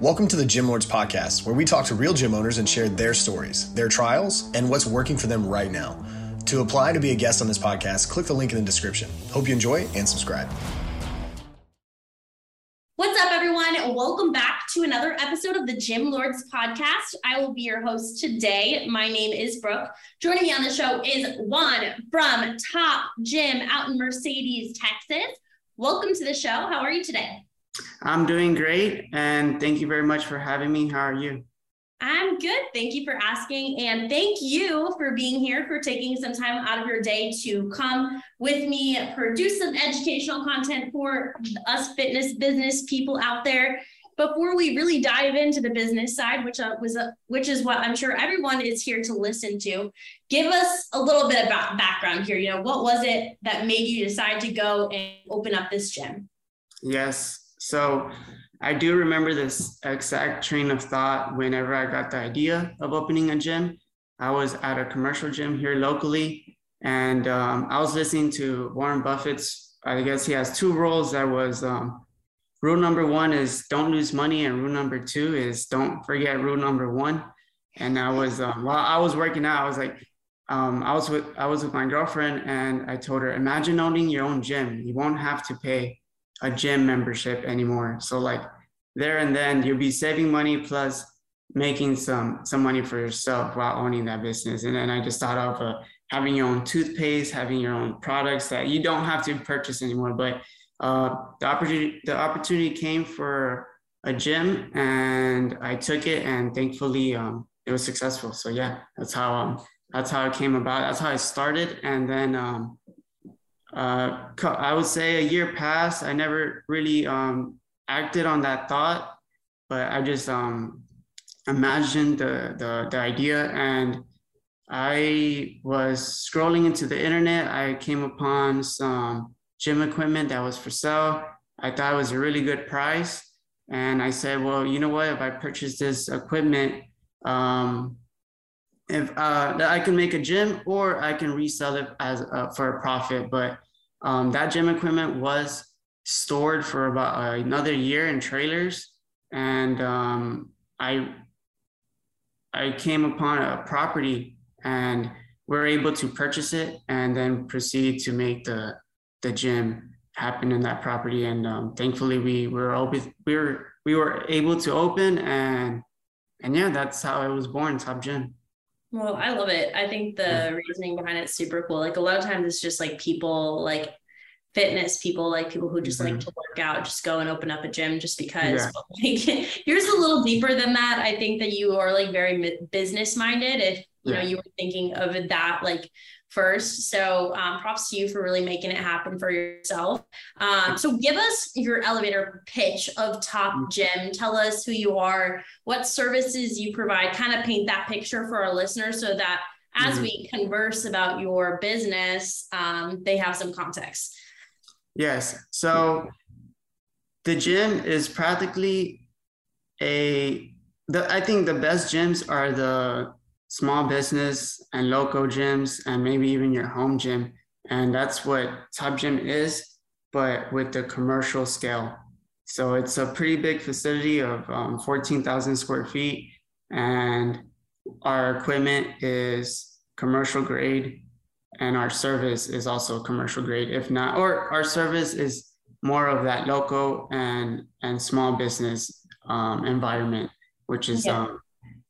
Welcome to the Gym Lords Podcast, where we talk to real gym owners and share their stories, their trials, and what's working for them right now. To apply to be a guest on this podcast, click the link in the description. Hope you enjoy and subscribe. What's up, everyone? Welcome back to another episode of the Gym Lords podcast. I will be your host today. My name is Brooke. Joining me on the show is Juan from Top Gym out in Mercedes, Texas. Welcome to the show. How are you today? I'm doing great. And thank you very much for having me. How are you? I'm good. Thank you for asking. And thank you for being here, for taking some time out of your day to come with me, and produce some educational content for us fitness business people out there. Before we really dive into the business side, which uh, was uh, which is what I'm sure everyone is here to listen to, give us a little bit about background here. You know, what was it that made you decide to go and open up this gym? Yes, so I do remember this exact train of thought whenever I got the idea of opening a gym. I was at a commercial gym here locally, and um, I was listening to Warren Buffett's. I guess he has two rules. That was um, rule number one is don't lose money, and rule number two is don't forget rule number one. And I was um, while I was working out, I was like, um, I was with I was with my girlfriend, and I told her, imagine owning your own gym. You won't have to pay a gym membership anymore. So like there and then you'll be saving money plus making some some money for yourself while owning that business. And then I just thought of uh, having your own toothpaste, having your own products that you don't have to purchase anymore. But uh, the opportunity the opportunity came for a gym, and I took it, and thankfully um, it was successful. So yeah, that's how um, that's how it came about. That's how I started, and then um, uh, I would say a year passed. I never really um, acted on that thought, but I just um, imagined the, the, the idea and I was scrolling into the internet. I came upon some gym equipment that was for sale. I thought it was a really good price. And I said, well, you know what? If I purchase this equipment, um, if uh, that I can make a gym or I can resell it as for a profit. But um, that gym equipment was stored for about uh, another year in trailers, and um, I I came upon a property and we are able to purchase it and then proceed to make the the gym happen in that property. And um, thankfully, we were open. We were we were able to open and and yeah, that's how I was born, Top Gym. Well, I love it. I think the reasoning behind it's super cool. Like a lot of times it's just like people like fitness people, like people who just mm-hmm. like to work out, just go and open up a gym just because. Yeah. Like yours a little deeper than that. I think that you are like very business minded. If you yeah. know you were thinking of that like first. So um, props to you for really making it happen for yourself. Um, so give us your elevator pitch of Top mm. Gym. Tell us who you are, what services you provide, kind of paint that picture for our listeners so that as mm-hmm. we converse about your business, um, they have some context. Yes. So the gym is practically a the I think the best gyms are the small business and local gyms and maybe even your home gym. And that's what Top Gym is, but with the commercial scale. So it's a pretty big facility of um, 14,000 square feet. And our equipment is commercial grade and our service is also commercial grade, if not, or our service is more of that local and, and small business um, environment, which is um,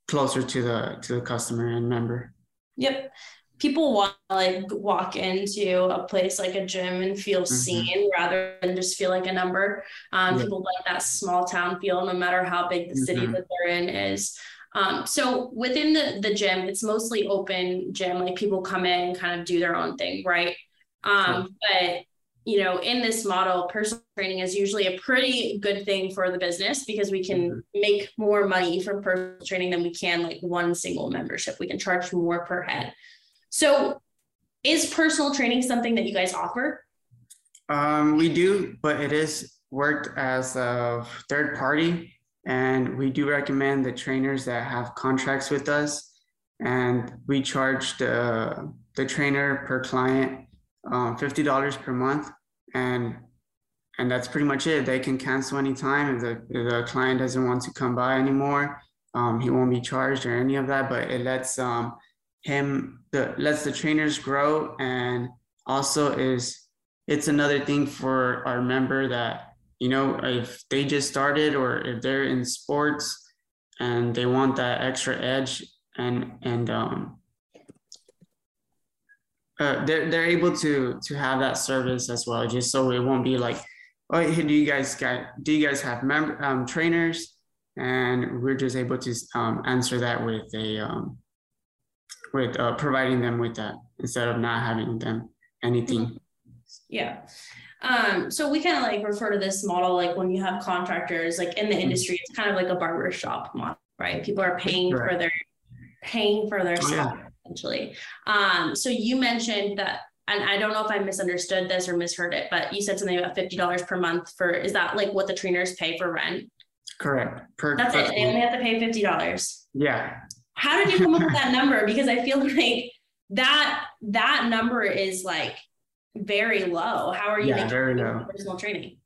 closer to the to the customer and member. Yep. People want to like walk into a place like a gym and feel mm-hmm. seen rather than just feel like a number. Um, yep. People like that small town feel, no matter how big the city mm-hmm. that they're in is. Um, so within the the gym, it's mostly open gym. Like people come in and kind of do their own thing, right? Um, but you know, in this model, personal training is usually a pretty good thing for the business because we can mm-hmm. make more money from personal training than we can like one single membership. We can charge more per head. So, is personal training something that you guys offer? Um, we do, but it is worked as a third party. And we do recommend the trainers that have contracts with us. And we charge the, the trainer per client um, $50 per month and and that's pretty much it. They can cancel anytime if the, if the client doesn't want to come by anymore. Um, he won't be charged or any of that, but it lets um, him the lets the trainers grow and also is it's another thing for our member that you know if they just started or if they're in sports and they want that extra edge and and um, uh, they're they're able to to have that service as well, just so it won't be like, oh, hey, do you guys got do you guys have member um, trainers? And we're just able to um, answer that with a um, with uh, providing them with that instead of not having them anything. Yeah. Um, so we kind of like refer to this model like when you have contractors like in the mm-hmm. industry, it's kind of like a barber shop model, right? People are paying right. for their paying for their oh, stuff yeah. Essentially. Um, so you mentioned that and I don't know if I misunderstood this or misheard it, but you said something about fifty dollars per month for is that like what the trainers pay for rent? Correct. Per, That's it. They only have to pay fifty dollars. Yeah. How did you come up with that number? Because I feel like that that number is like very low. How are you yeah, making very low. personal training?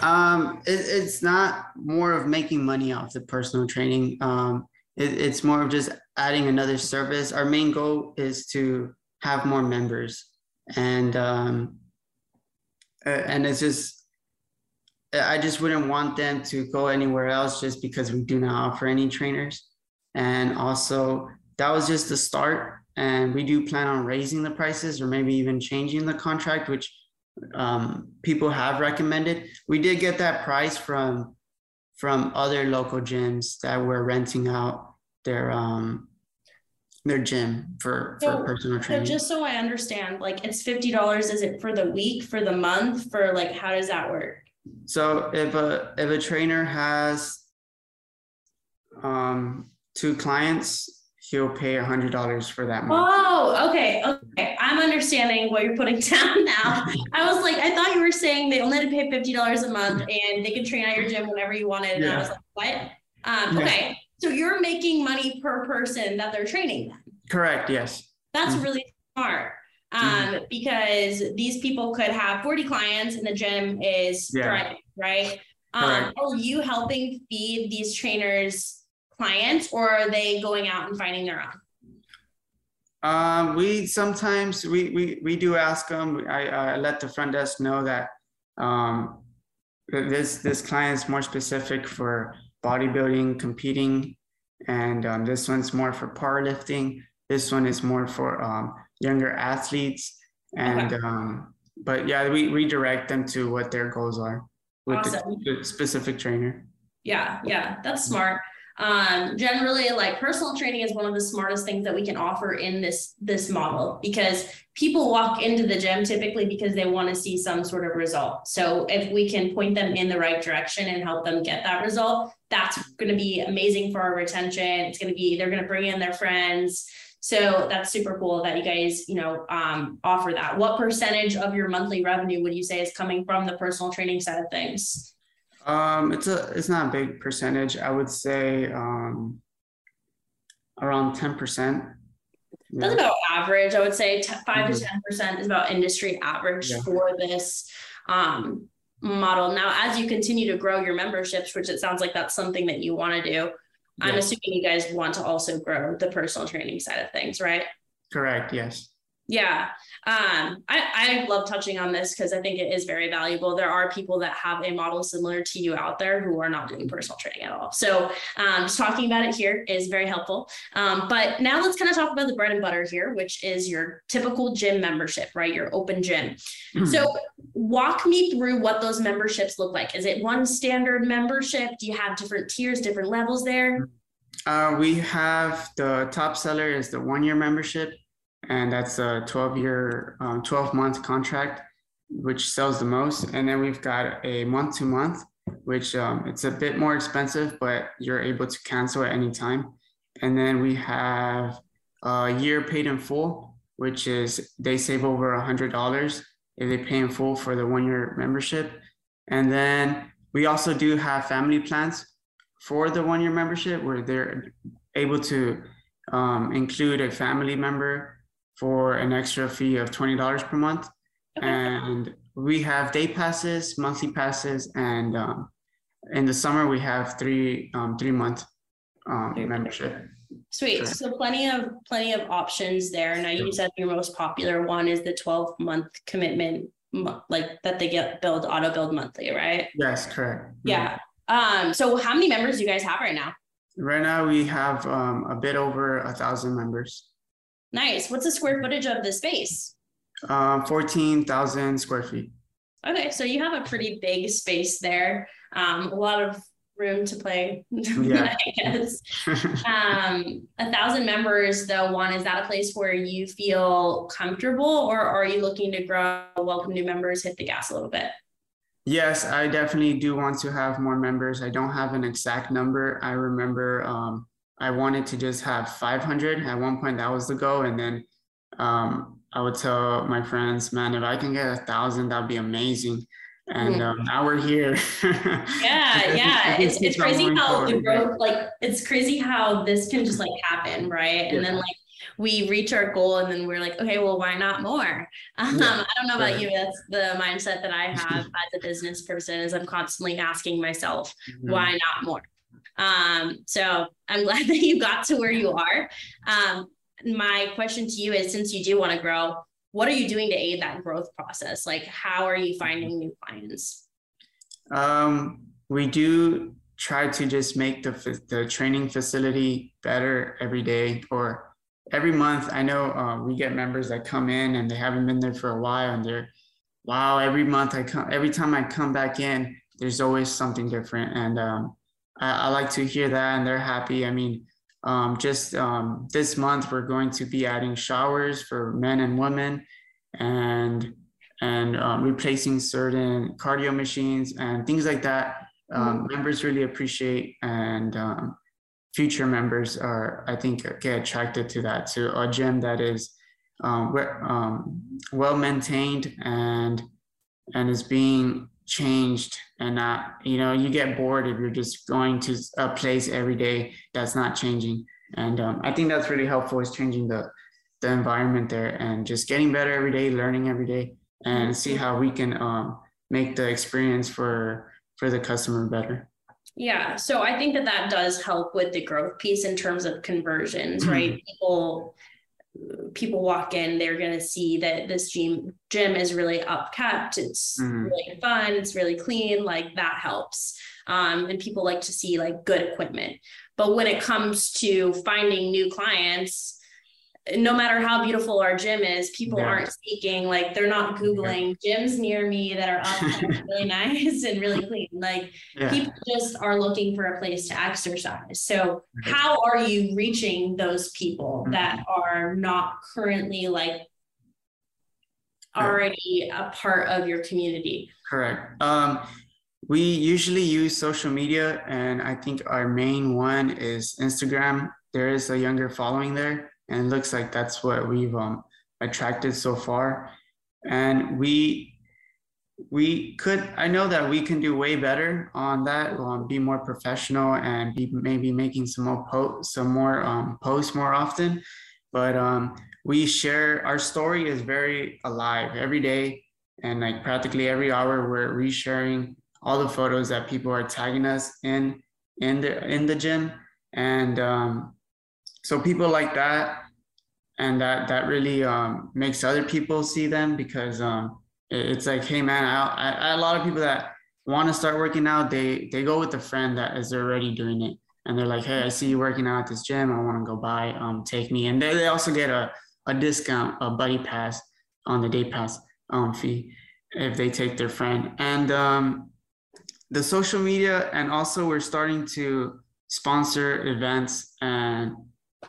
Um, it, it's not more of making money off the personal training. Um, it, it's more of just adding another service. Our main goal is to have more members, and um, and it's just I just wouldn't want them to go anywhere else just because we do not offer any trainers. And also, that was just the start. And we do plan on raising the prices or maybe even changing the contract, which um, people have recommended. We did get that price from from other local gyms that were renting out their um, their gym for, so, for personal training. So just so I understand, like it's fifty dollars. Is it for the week, for the month, for like how does that work? So if a if a trainer has um, two clients, he'll pay a hundred dollars for that month. Oh, okay, okay. Understanding what you're putting down now. I was like, I thought you were saying they only had to pay fifty dollars a month and they could train at your gym whenever you wanted. And yeah. I was like, what? Um, yeah. Okay, so you're making money per person that they're training. Then. Correct. Yes. That's mm-hmm. really smart. Um, mm-hmm. because these people could have 40 clients and the gym is yeah. thriving, right? Um, are you helping feed these trainers clients or are they going out and finding their own? Um, we sometimes we, we we do ask them. I, I let the front desk know that um, this this client is more specific for bodybuilding, competing, and um, this one's more for powerlifting. This one is more for um, younger athletes and okay. um, but yeah we redirect them to what their goals are with awesome. the, the specific trainer yeah yeah that's smart um generally like personal training is one of the smartest things that we can offer in this this model because people walk into the gym typically because they want to see some sort of result so if we can point them in the right direction and help them get that result that's going to be amazing for our retention it's going to be they're going to bring in their friends so that's super cool that you guys, you know, um, offer that. What percentage of your monthly revenue would you say is coming from the personal training side of things? Um, it's a it's not a big percentage. I would say um, around ten percent. Yeah. That's about average. I would say t- 5 mm-hmm. to ten percent is about industry average yeah. for this um, model. Now, as you continue to grow your memberships, which it sounds like that's something that you want to do, I'm assuming you guys want to also grow the personal training side of things, right? Correct. Yes. Yeah. Um, I, I love touching on this because I think it is very valuable. There are people that have a model similar to you out there who are not doing personal training at all. So um, just talking about it here is very helpful. Um, but now let's kind of talk about the bread and butter here, which is your typical gym membership, right? Your open gym. Mm-hmm. So walk me through what those memberships look like. Is it one standard membership? Do you have different tiers, different levels there? Uh, we have the top seller is the one year membership and that's a 12 year, um, 12 month contract, which sells the most. And then we've got a month to month, which um, it's a bit more expensive, but you're able to cancel at any time. And then we have a year paid in full, which is they save over a hundred dollars if they pay in full for the one year membership. And then we also do have family plans for the one year membership where they're able to um, include a family member for an extra fee of $20 per month. Okay. And we have day passes, monthly passes, and um, in the summer we have three um, three month um, membership. Sweet. Sure. So plenty of plenty of options there. Now you said your most popular one is the 12 month commitment, like that they get billed auto billed monthly, right? Yes, correct. Yeah. Um. So how many members do you guys have right now? Right now we have um, a bit over a thousand members. Nice. What's the square footage of the space? Um, 14,000 square feet. Okay, so you have a pretty big space there. Um, a lot of room to play, yeah. I guess. um, a thousand members, though, one, is that a place where you feel comfortable or are you looking to grow, welcome new members, hit the gas a little bit? Yes, I definitely do want to have more members. I don't have an exact number. I remember um, I wanted to just have 500 at one point. That was the goal, and then um, I would tell my friends, "Man, if I can get a thousand, that'd be amazing." And um, now we're here. yeah, yeah. It's it's crazy how the growth, like, it's crazy how this can just like happen, right? And yeah. then like we reach our goal and then we're like, okay, well, why not more? Um, yeah. I don't know about you. That's the mindset that I have as a business person is I'm constantly asking myself, mm-hmm. why not more? Um, so I'm glad that you got to where you are. Um, my question to you is since you do want to grow, what are you doing to aid that growth process? Like, how are you finding new clients? Um, we do try to just make the, the training facility better every day or every month, I know uh, we get members that come in and they haven't been there for a while, and they're, wow, every month I come, every time I come back in, there's always something different, and um, I, I, like to hear that, and they're happy. I mean, um, just um, this month we're going to be adding showers for men and women, and and um, replacing certain cardio machines and things like that. Um, mm-hmm. Members really appreciate and um, future members are, I think, get attracted to that, to a gym that is um, um, well maintained and and is being changed and not, you know, you get bored if you're just going to a place every day that's not changing. And um, I think that's really helpful is changing the the environment there and just getting better every day, learning every day, and see how we can um, make the experience for for the customer better. Yeah. So I think that that does help with the growth piece in terms of conversions, right? Mm-hmm. People people walk in, they're going to see that this gym gym is really upkept. It's mm-hmm. really fun. It's really clean. Like that helps. Um, and people like to see like good equipment. But when it comes to finding new clients, no matter how beautiful our gym is, people yeah. aren't seeking, like they're not googling yeah. gyms near me that are up really nice and really clean. Like yeah. people just are looking for a place to exercise. So how are you reaching those people mm-hmm. that are not currently like already a part of your community? Correct. Um, we usually use social media, and I think our main one is Instagram. There is a younger following there and it looks like that's what we've um, attracted so far. And we we could I know that we can do way better on that, um, be more professional and be maybe making some more posts, some more um, posts more often. But um, we share our story is very alive every day, and like practically every hour we're resharing all the photos that people are tagging us in in the in the gym and um, so people like that and that that really um, makes other people see them because um, it, it's like hey man I, I, I, a lot of people that want to start working out. They they go with a friend that is already doing it. And they're like hey i see you working out at this gym. I want to go by um, take me. And they, they also get a, a discount a buddy pass on the day pass um, fee if they take their friend. And um, the social media and also we're starting to sponsor events and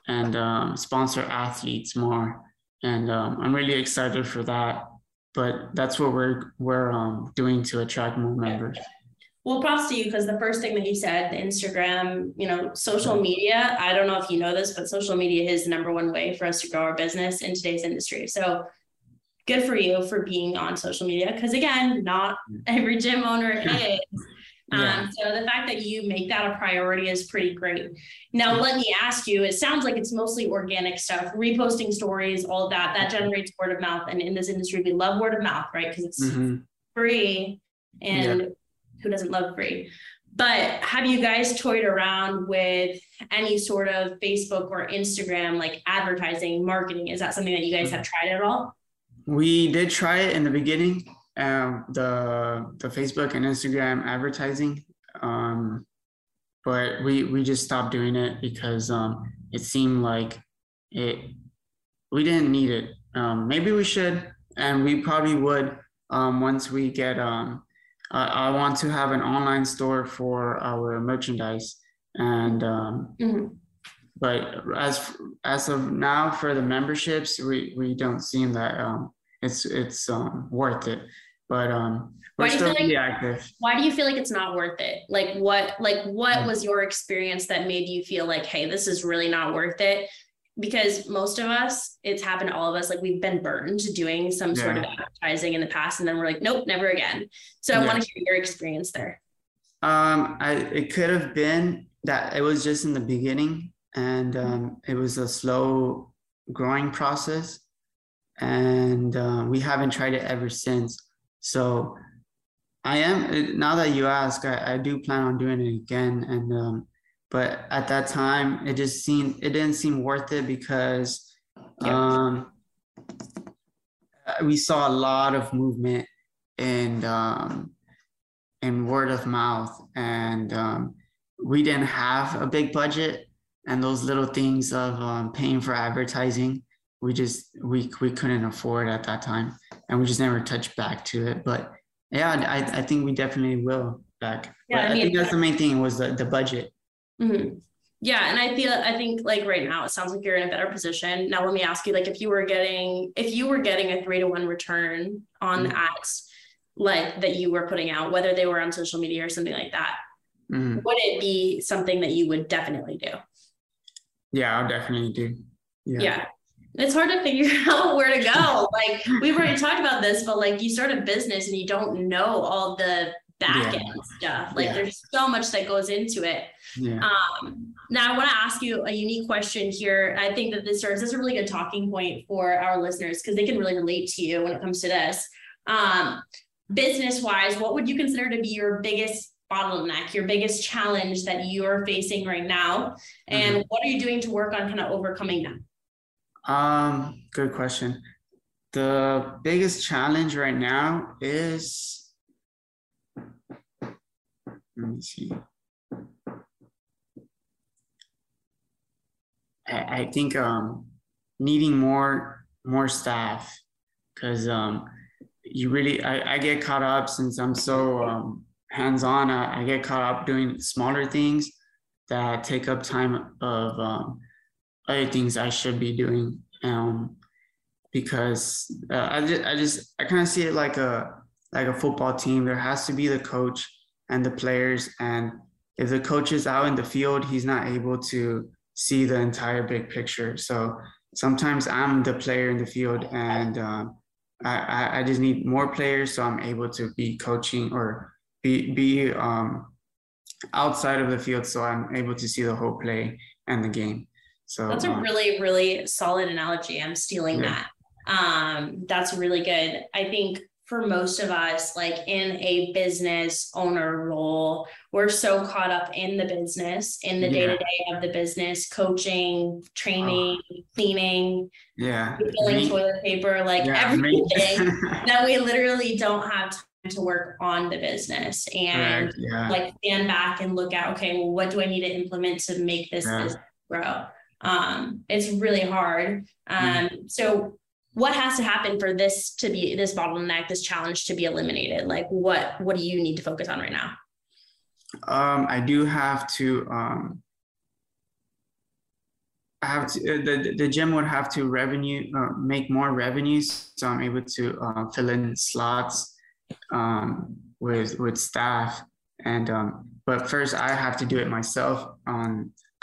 and um, sponsor athletes more. And um, I'm really excited for that. But that's what we're we're um, doing to attract more members. Well, props to you because the first thing that you said, the Instagram, you know, social media. I don't know if you know this, but social media is the number one way for us to grow our business in today's industry. So good for you for being on social media because again, not every gym owner is. Yeah. Um, so the fact that you make that a priority is pretty great. Now, let me ask you, it sounds like it's mostly organic stuff, reposting stories, all that, that generates word of mouth. And in this industry, we love word of mouth, right? Because it's mm-hmm. free and yeah. who doesn't love free? But have you guys toyed around with any sort of Facebook or Instagram like advertising, marketing? Is that something that you guys have tried at all? We did try it in the beginning, um, the the Facebook and Instagram advertising, um, but we we just stopped doing it because um, it seemed like it we didn't need it. Um, maybe we should, and we probably would um, once we get um, I, I want to have an online store for our merchandise and um, mm-hmm. but as as of now for the memberships we we don't seem that um, it's it's um, worth it but um we're still like, active why do you feel like it's not worth it like what like what mm. was your experience that made you feel like hey this is really not worth it because most of us, it's happened to all of us, like we've been burned doing some yeah. sort of advertising in the past, and then we're like, nope, never again. So I want to hear your experience there. Um, I it could have been that it was just in the beginning, and um, it was a slow growing process, and uh, we haven't tried it ever since. So I am now that you ask, I, I do plan on doing it again, and um, but at that time it just seemed it didn't seem worth it because um, we saw a lot of movement and um, and word of mouth and um, we didn't have a big budget and those little things of um, paying for advertising we just we we couldn't afford at that time and we just never touched back to it but yeah i, I think we definitely will back yeah, I, mean, I think that's the main thing was the, the budget Mm-hmm. Yeah, and I feel I think like right now it sounds like you're in a better position. Now let me ask you, like if you were getting if you were getting a three to one return on mm-hmm. the ads like that you were putting out, whether they were on social media or something like that, mm-hmm. would it be something that you would definitely do? Yeah, I'll definitely do. Yeah. yeah. It's hard to figure out where to go. like we've already talked about this, but like you start a business and you don't know all the back end yeah. stuff. Like yeah. there's so much that goes into it. Yeah. Um, now I want to ask you a unique question here. I think that this serves as a really good talking point for our listeners because they can really relate to you when it comes to this. Um, business wise, what would you consider to be your biggest bottleneck, your biggest challenge that you're facing right now? And mm-hmm. what are you doing to work on kind of overcoming that? Um, good question. The biggest challenge right now is let me see. I, I think um, needing more more staff because um, you really I, I get caught up since I'm so um, hands on. I, I, get caught up doing smaller things that take up time of um, other things I should be doing. Um, because uh, I just I just I kind of see it like a like a football team. There has to be the coach and the players. And if the coach is out in the field, he's not able to see the entire big picture. So sometimes I'm the player in the field and um, I, I just need more players so I'm able to be coaching or be, be um, outside of the field so I'm able to see the whole play and the game. So that's a um, really, really solid analogy. I'm stealing yeah. that. Um, that's really good. I think for most of us, like in a business owner role, we're so caught up in the business, in the day to day of the business, coaching, training, oh. cleaning, yeah, filling toilet paper, like yeah, everything that we literally don't have time to work on the business and right, yeah. like stand back and look at, okay, well, what do I need to implement to make this yeah. business grow? Um, it's really hard. Um, mm. so what has to happen for this to be this bottleneck this challenge to be eliminated like what what do you need to focus on right now um i do have to um I have to uh, the the gym would have to revenue uh, make more revenues so I'm able to uh, fill in slots um, with with staff and um, but first I have to do it myself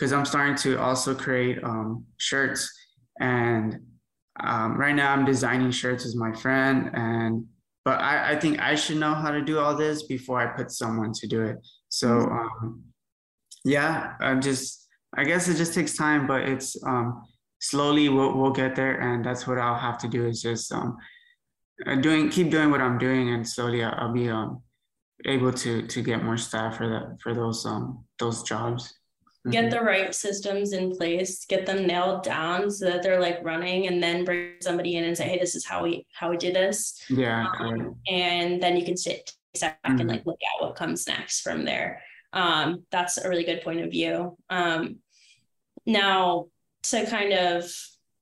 because I'm starting to also create um, shirts and um, right now, I'm designing shirts with my friend, and but I, I think I should know how to do all this before I put someone to do it. So mm-hmm. um, yeah, I'm just I guess it just takes time, but it's um, slowly we'll we'll get there, and that's what I'll have to do is just um, uh, doing keep doing what I'm doing, and slowly I'll, I'll be um able to to get more staff for that for those um those jobs. Get mm-hmm. the right systems in place, get them nailed down so that they're like running, and then bring somebody in and say, "Hey, this is how we how we did this." Yeah, um, and then you can sit step back mm-hmm. and like look at what comes next from there. Um, that's a really good point of view. Um, now to kind of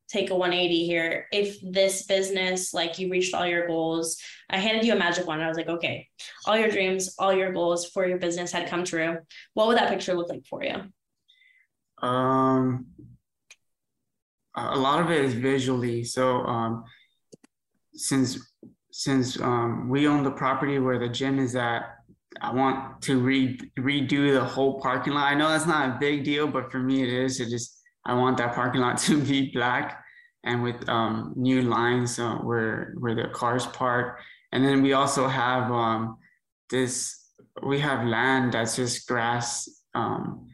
take a 180 here if this business like you reached all your goals i handed you a magic wand i was like okay all your dreams all your goals for your business had come true what would that picture look like for you um a lot of it is visually so um since since um we own the property where the gym is at I want to re- redo the whole parking lot. I know that's not a big deal, but for me it is. It just I want that parking lot to be black and with um, new lines uh, where where the cars park. And then we also have um, this. We have land that's just grass, um,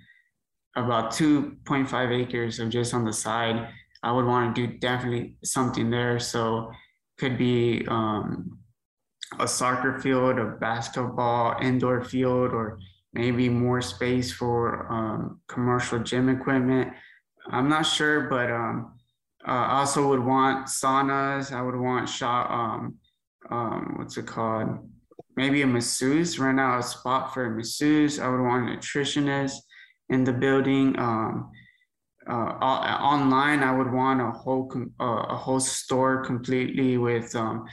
about 2.5 acres of just on the side. I would want to do definitely something there. So could be um, a soccer field, a basketball indoor field, or maybe more space for um, commercial gym equipment. I'm not sure, but um, uh, I also would want saunas. I would want shot. Um, um, what's it called? Maybe a masseuse. Rent out a spot for a masseuse. I would want a nutritionist in the building. Um, uh, online, I would want a whole uh, a whole store completely with um,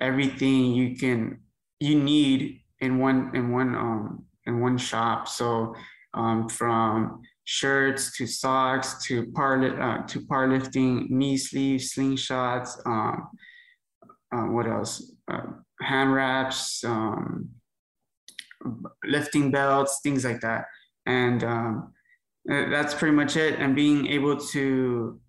everything you can you need in one in one um in one shop. So um, from shirts to socks to par uh, to powerlifting knee sleeves, slingshots. Um, uh, what else? Uh, hand wraps, um, lifting belts, things like that. And um, uh, that's pretty much it. And being able to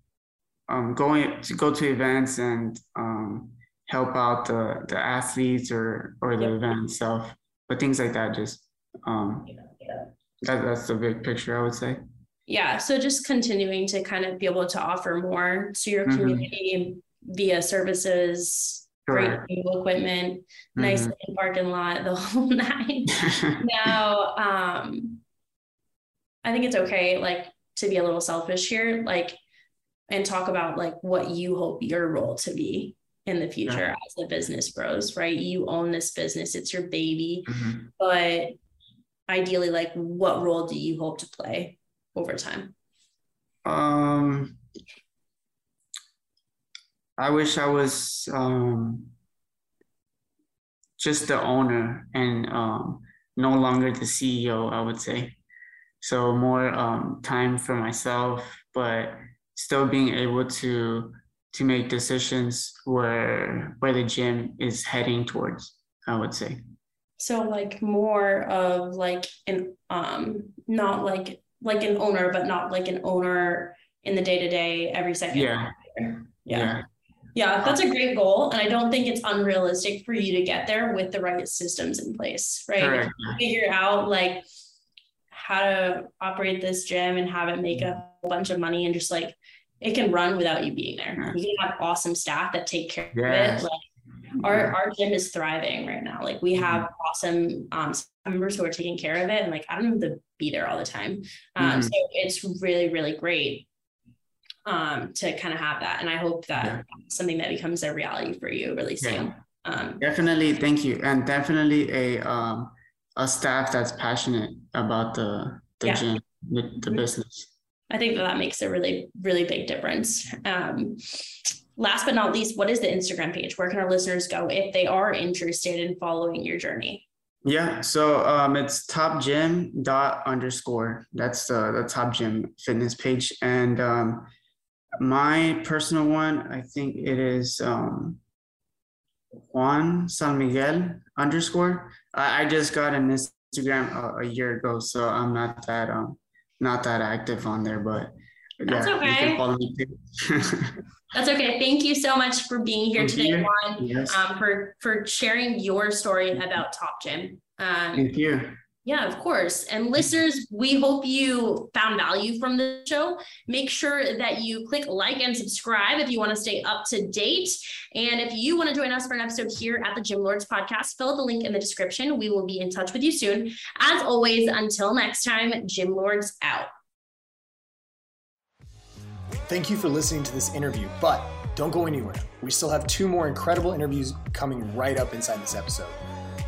um, going to go to events and um, help out the, the athletes or or the event itself, but things like that just um, that, that's the big picture, I would say. Yeah. So just continuing to kind of be able to offer more to your mm-hmm. community via services, Correct. great new equipment, mm-hmm. nice parking lot, the whole nine. now, um, I think it's okay, like to be a little selfish here, like, and talk about like what you hope your role to be in the future yeah. as the business grows, right? You own this business, it's your baby, mm-hmm. but ideally like what role do you hope to play over time um i wish i was um just the owner and um no longer the ceo i would say so more um time for myself but still being able to to make decisions where where the gym is heading towards i would say so like more of like an um not like like an owner, but not like an owner in the day to day every second. Yeah. yeah. Yeah. Yeah, that's a great goal. And I don't think it's unrealistic for you to get there with the right systems in place, right? Figure out like how to operate this gym and have it make a bunch of money and just like it can run without you being there. You can have awesome staff that take care yes. of it. Like our our gym is thriving right now. Like we have mm-hmm. awesome um, members who are taking care of it, and like I don't have to be there all the time. Um, mm-hmm. So it's really really great um, to kind of have that, and I hope that yeah. something that becomes a reality for you really soon. Yeah. Um, definitely, thank you, and definitely a um, a staff that's passionate about the the yeah. gym, the, the mm-hmm. business. I think that that makes a really really big difference. Um, last but not least, what is the Instagram page? Where can our listeners go if they are interested in following your journey? Yeah, so um, it's top gym dot underscore. That's the the top gym fitness page, and um, my personal one, I think it is um, Juan San Miguel underscore. I, I just got an Instagram a, a, year ago, so I'm not that um not that active on there, but that's yeah, okay. That's okay. Thank you so much for being here Thank today, Juan. Yes. Um, for for sharing your story about Top Gym. Um, Thank you. Yeah, of course. And listeners, we hope you found value from the show. Make sure that you click like and subscribe if you want to stay up to date. And if you want to join us for an episode here at the Gym Lords podcast, fill the link in the description. We will be in touch with you soon. As always, until next time, Gym Lords out. Thank you for listening to this interview, but don't go anywhere. We still have two more incredible interviews coming right up inside this episode.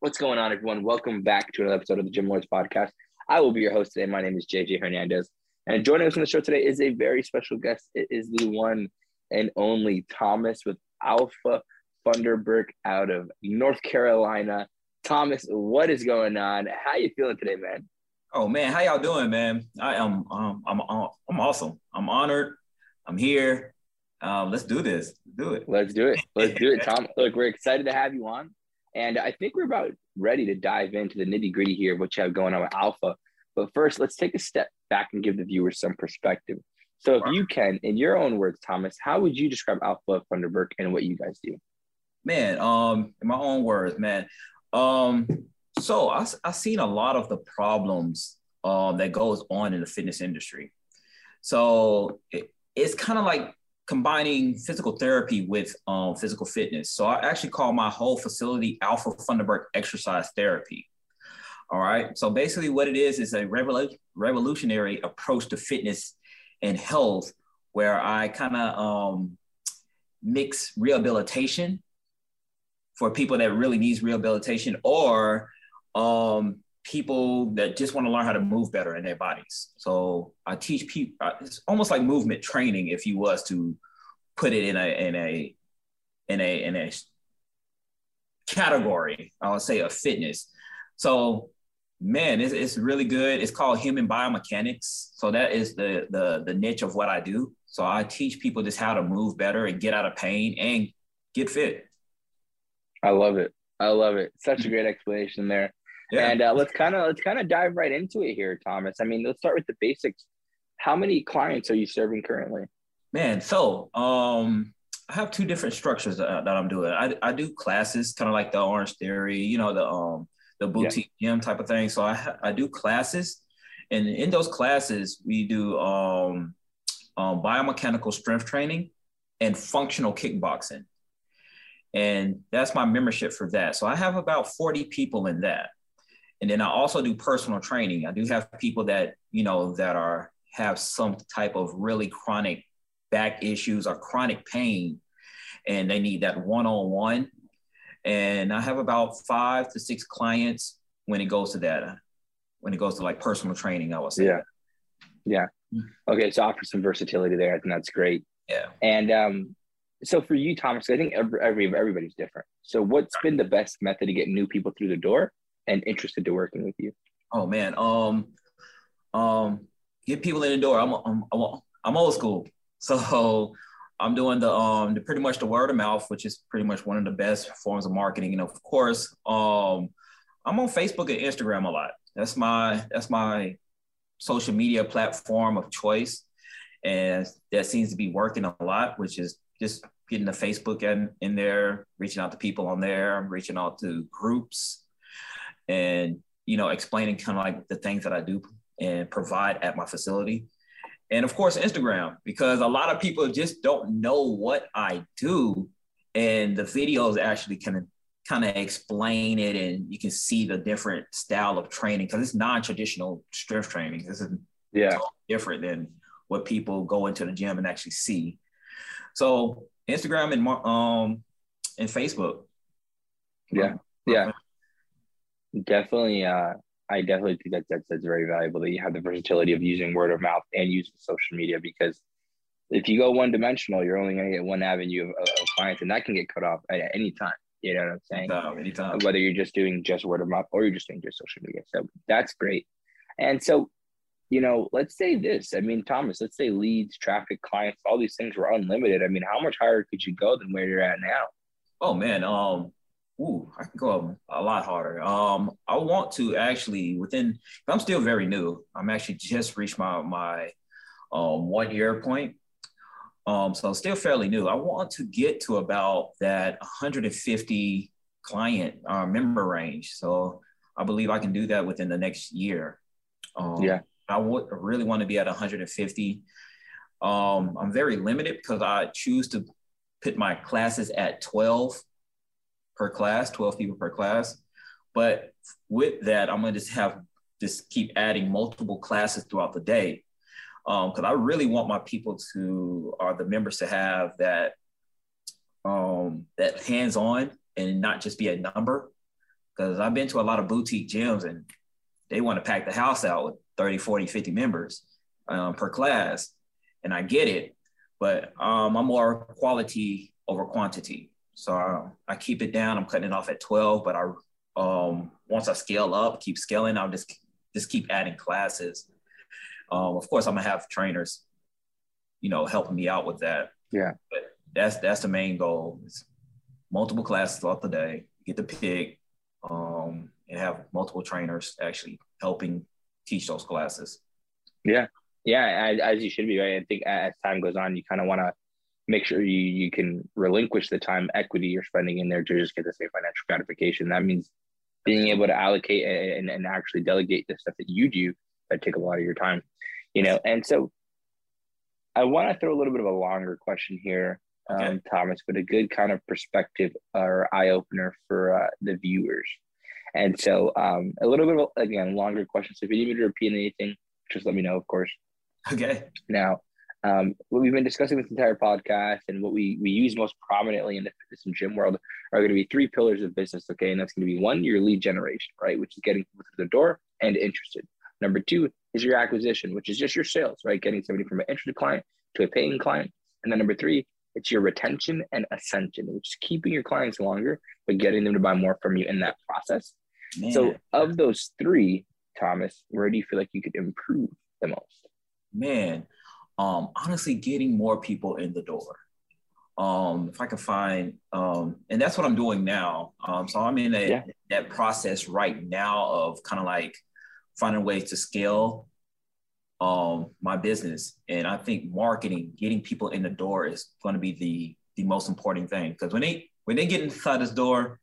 What's going on, everyone? Welcome back to another episode of the Gym Lords Podcast. I will be your host today. My name is JJ Hernandez. And joining us on the show today is a very special guest. It is the one and only Thomas with Alpha Funderburk out of North Carolina. Thomas, what is going on? How you feeling today, man? Oh man, how y'all doing, man? I am um, I'm I'm awesome. I'm honored. I'm here. Um, let's do this. Do it. Let's do it. Let's do it, Tom. Look, we're excited to have you on. And I think we're about ready to dive into the nitty gritty here of what you have going on with Alpha. But first, let's take a step back and give the viewers some perspective. So, if you can, in your own words, Thomas, how would you describe Alpha Funderburk and what you guys do? Man, um, in my own words, man. Um, so I I seen a lot of the problems um that goes on in the fitness industry. So it, it's kind of like combining physical therapy with um, physical fitness. So I actually call my whole facility Alpha Funderburk Exercise Therapy. All right. So basically, what it is is a revolu- revolutionary approach to fitness and health, where I kind of um, mix rehabilitation for people that really needs rehabilitation, or um, people that just want to learn how to move better in their bodies. So I teach people. It's almost like movement training, if you was to put it in a in a in a in a category. I would say of fitness. So man, it's, it's really good. It's called human biomechanics. So that is the the the niche of what I do. So I teach people just how to move better and get out of pain and get fit. I love it. I love it. Such a mm-hmm. great explanation there. Yeah. And uh, let's kind of let's kind of dive right into it here, Thomas. I mean, let's start with the basics. How many clients are you serving currently? Man, so um, I have two different structures that, that I'm doing. I, I do classes, kind of like the Orangetheory, you know, the um the boutique yeah. gym type of thing. So I I do classes, and in those classes we do um, um biomechanical strength training and functional kickboxing, and that's my membership for that. So I have about 40 people in that. And then I also do personal training. I do have people that, you know, that are have some type of really chronic back issues or chronic pain and they need that one-on-one. And I have about five to six clients when it goes to that, when it goes to like personal training, I would say. Yeah. Yeah. Mm-hmm. Okay. So offer some versatility there. I think that's great. Yeah. And um, so for you, Thomas, I think every, every everybody's different. So what's been the best method to get new people through the door and interested to working with you? Oh man, um, um, get people in the door. I'm I'm I'm, old school, so I'm doing the um the pretty much the word of mouth, which is pretty much one of the best forms of marketing. And of course, um, I'm on Facebook and Instagram a lot. That's my that's my social media platform of choice, and that seems to be working a lot, which is just getting the Facebook in, in there, reaching out to people on there, reaching out to groups, and you know explaining kind of like the things that I do and provide at my facility. And of course, Instagram, because a lot of people just don't know what I do. And the videos actually kind of kind of explain it and you can see the different style of training because it's non-traditional strength training. This is yeah totally different than what people go into the gym and actually see. So Instagram and um and Facebook. Yeah. Yeah definitely uh i definitely think that that's, that's very valuable that you have the versatility of using word of mouth and using social media because if you go one dimensional you're only going to get one avenue of, of, clients and that can get cut off at any time You know what I'm saying? Anytime, anytime. Whether you're just doing just word of mouth or you're just doing just social media. So that's great. And so, you know, let's say this. I mean, Thomas, let's say leads, traffic, clients, all these things were unlimited. I mean, how much higher could you go than where you're at now? Oh man, um, ooh, I can go a lot harder. Um, I want to actually within. I'm still very new. I'm actually just reached my my um, one year point. Um, so still fairly new. I want to get to about that 150 client uh, member range. So I believe I can do that within the next year. Um, yeah. I would really want to be at 150. Um, I'm very limited because I choose to put my classes at 12 per class, 12 people per class. But with that, I'm going to just have just keep adding multiple classes throughout the day because um, I really want my people to, or the members to have that um, that hands on and not just be a number. Because I've been to a lot of boutique gyms and they want to pack the house out with 30, 40, 50 members um, per class. And I get it, but um, I'm more quality over quantity. So I, I, keep it down. I'm cutting it off at 12, but I um, once I scale up, keep scaling, I'll just just keep adding classes. Um, of course, I'm gonna have trainers, you know, helping me out with that. Yeah. But that's that's the main goal. It's multiple classes throughout the day. Get the pick, um, and have multiple trainers actually helping teach those classes. Yeah, yeah, as, as you should be. Right. I think as time goes on, you kind of want to make sure you you can relinquish the time equity you're spending in there to just get the same financial gratification. That means being able to allocate and, and actually delegate the stuff that you do that take a lot of your time you know? And so i want to throw a little bit of a longer question here okay. um, thomas but a good kind of perspective or eye opener for uh, the viewers. And so um, a little bit of again longer question. So if you need me to repeat anything just let me know of course. Okay. Now um, what we've been discussing this entire podcast and what we, we use most prominently in the fitness and gym world are going to be three pillars of business. Okay. And that's going to be one, your lead generation, right? Which is getting people through the door and interested. Number two is your acquisition, which is just your sales, right? Getting somebody from an interested client to a paying client. And then number three, it's your retention and ascension, which is keeping your clients longer, but getting them to buy more from you in that process. Man. So, of those three, Thomas, where do you feel like you could improve the most? Man, um, honestly, getting more people in the door. Um, if I can find, um, and that's what I'm doing now. Um, so I'm in a, yeah. that process right now of kind of like finding ways to scale um, my business. And I think marketing, getting people in the door is going to be the the most important thing because when they when they get inside this door,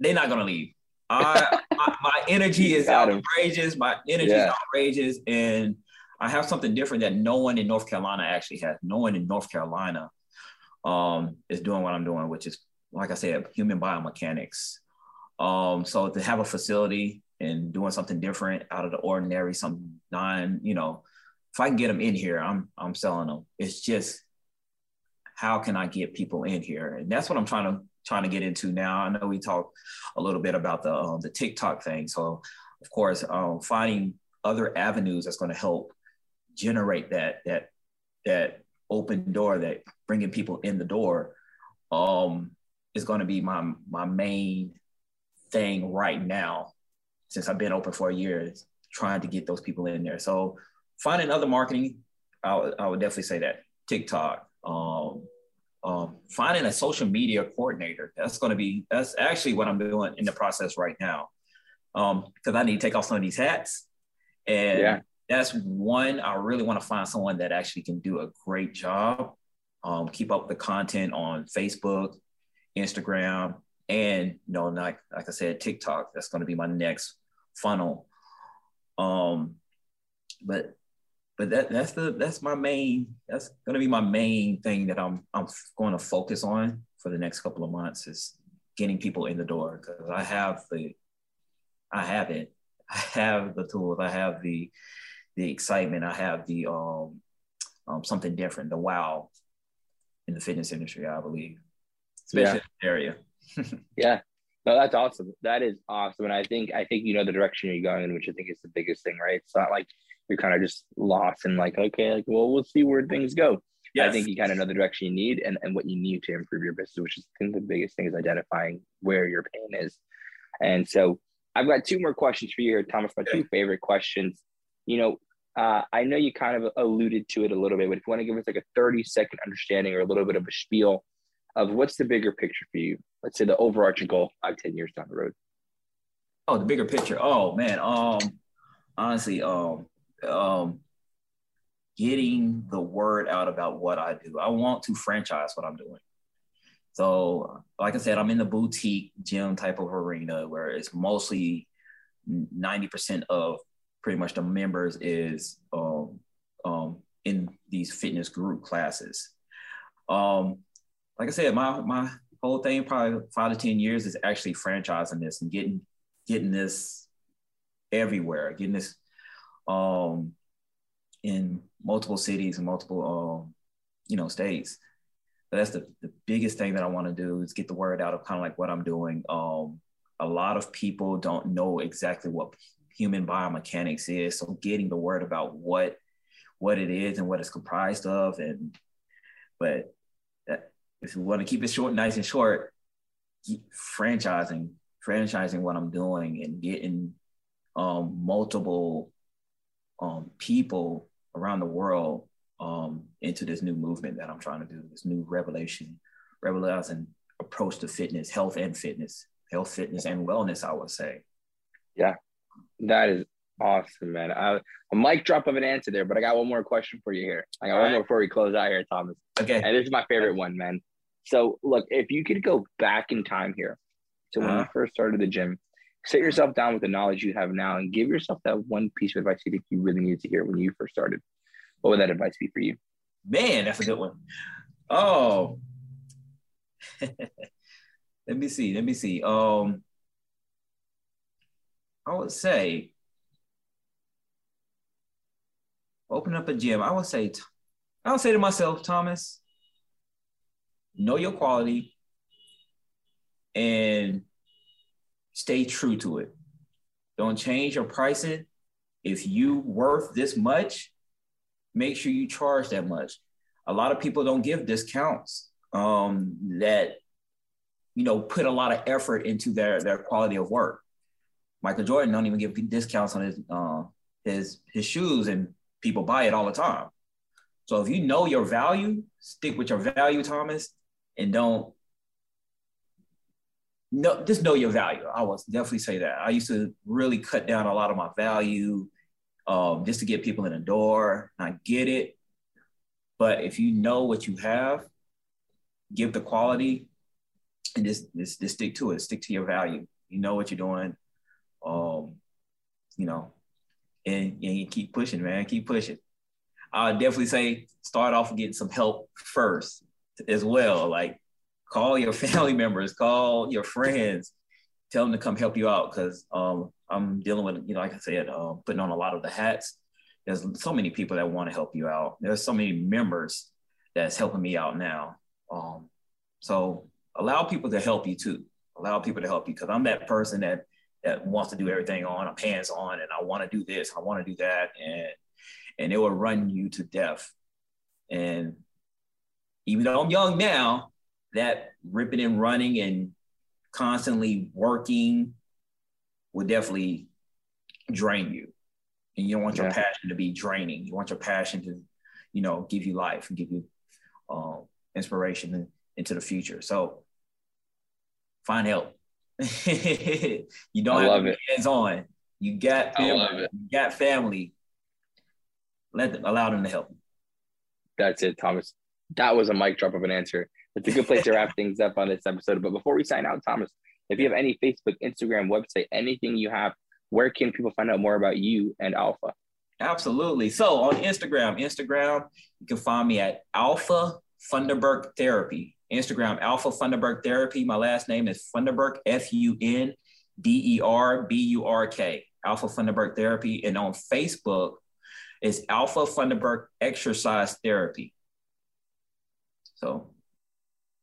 they're not going to leave. I, my, my, energy is outrageous. My energy yeah. is outrageous, and I have something different that no one in North Carolina actually has. No one in North Carolina um, is doing what I'm doing, which is, like I said, human biomechanics. Um, so to have a facility and doing something different out of the ordinary, some non, you know, if I can get them in here, I'm I'm selling them. It's just how can I get people in here, and that's what I'm trying to trying to get into now. I know we talked a little bit about the um, the TikTok thing, so of course, um, finding other avenues that's going to help generate that that that open door that bringing people in the door um, is going to be my my main thing right now since I've been open for a year, trying to get those people in there. So finding other marketing, I, w- I would definitely say that TikTok, um, um, finding a social media coordinator. That's going to be, that's actually what I'm doing in the process right now. Um, cause I need to take off some of these hats and yeah. That's one, I really want to find someone that actually can do a great job. Um, keep up the content on Facebook, Instagram, and you know, like like I said, TikTok. That's going to be my next funnel. Um, but but that that's the that's my main that's going to be my main thing that I'm I'm going to focus on for the next couple of months is getting people in the door because I have the I have it I have the tools I have the the excitement I have the um, um something different the wow in the fitness industry I believe especially yeah. area yeah. No, that's awesome. That is awesome. And I think I think you know the direction you're going in, which I think is the biggest thing, right? It's not like you're kind of just lost and like, okay, like, well, we'll see where things go. yes. I think you kind of know the direction you need and, and what you need to improve your business, which is I think the biggest thing is identifying where your pain is. And so I've got two more questions for you here, Thomas. My two favorite questions. You know, uh, I know you kind of alluded to it a little bit, but if you want to give us like a 30 second understanding or a little bit of a spiel of what's the bigger picture for you, let's say the overarching goal five, 10 years down the road. Oh, the bigger picture. Oh man. Um, honestly, um, um, getting the word out about what I do. I want to franchise what I'm doing. So, like I said, I'm in the boutique gym type of arena where it's mostly 90% of pretty much the members is um, um, in these fitness group classes. Um, like I said, my my whole thing probably five to ten years is actually franchising this and getting getting this everywhere, getting this um, in multiple cities and multiple um, you know states. But that's the, the biggest thing that I want to do is get the word out of kind of like what I'm doing. Um, a lot of people don't know exactly what human biomechanics is. So getting the word about what what it is and what it's comprised of, and but that, if you want to keep it short, nice and short, franchising, franchising what I'm doing and getting um, multiple um, people around the world um, into this new movement that I'm trying to do, this new revelation, revelation approach to fitness, health and fitness, health, fitness, and wellness, I would say. Yeah, that is awesome, man. I, a mic drop of an answer there, but I got one more question for you here. I got All one right. more before we close out here, Thomas. Okay. And this is my favorite one, man. So, look, if you could go back in time here to when uh, you uh-huh. first started the gym, sit yourself down with the knowledge you have now and give yourself that one piece of advice you think you really needed to hear when you first started. What would that advice be for you? Man, that's a good one. Oh, let me see. Let me see. Um, I would say open up a gym. I would say, I would say to myself, Thomas, know your quality and stay true to it. Don't change your pricing. If you worth this much, make sure you charge that much. A lot of people don't give discounts um, that you know put a lot of effort into their their quality of work. Michael Jordan don't even give discounts on his uh, his his shoes, and people buy it all the time. So if you know your value, stick with your value, Thomas, and don't no just know your value. I will definitely say that. I used to really cut down a lot of my value um, just to get people in the door. I get it, but if you know what you have, give the quality, and just, just just stick to it. Stick to your value. You know what you're doing um, you know, and, and you keep pushing, man, keep pushing. I would definitely say start off getting some help first as well. Like call your family members, call your friends, tell them to come help you out because um, I'm dealing with, you know, like I said, uh, putting on a lot of the hats. There's so many people that want to help you out. There's so many members that's helping me out now. Um, so allow people to help you too. Allow people to help you because I'm that person that that wants to do everything on. I'm hands on, and I want to do this. I want to do that, and and it will run you to death. And even though I'm young now, that ripping and running and constantly working will definitely drain you. And you don't want your passion to be draining. You want your passion to, you know, give you life and give you um, inspiration into the future. So find help. you don't I have to hands on. You got family. You got family. Let them allow them to help. That's it, Thomas. That was a mic drop of an answer. It's a good place to wrap things up on this episode. But before we sign out, Thomas, if you have any Facebook, Instagram, website, anything you have, where can people find out more about you and Alpha? Absolutely. So on Instagram, Instagram, you can find me at Alpha Funderburk Therapy. Instagram, Alpha Funderburk Therapy. My last name is Funderburk, F U N D E R B U R K, Alpha Funderburk Therapy. And on Facebook, it's Alpha Funderburk Exercise Therapy. So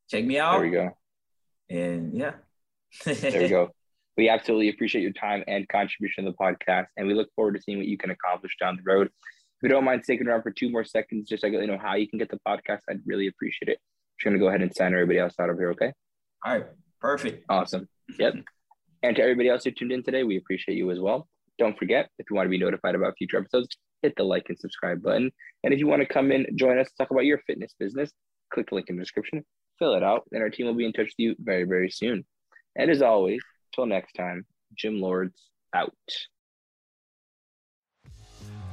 check me out. There we go. And yeah. there we go. We absolutely appreciate your time and contribution to the podcast. And we look forward to seeing what you can accomplish down the road. If you don't mind sticking around for two more seconds, just like you know how you can get the podcast, I'd really appreciate it. I'm gonna go ahead and sign everybody else out of here. Okay. All right. Perfect. Awesome. Yep. And to everybody else who tuned in today, we appreciate you as well. Don't forget, if you want to be notified about future episodes, hit the like and subscribe button. And if you want to come in, join us, talk about your fitness business, click the link in the description, fill it out, and our team will be in touch with you very, very soon. And as always, till next time, Gym Lords out.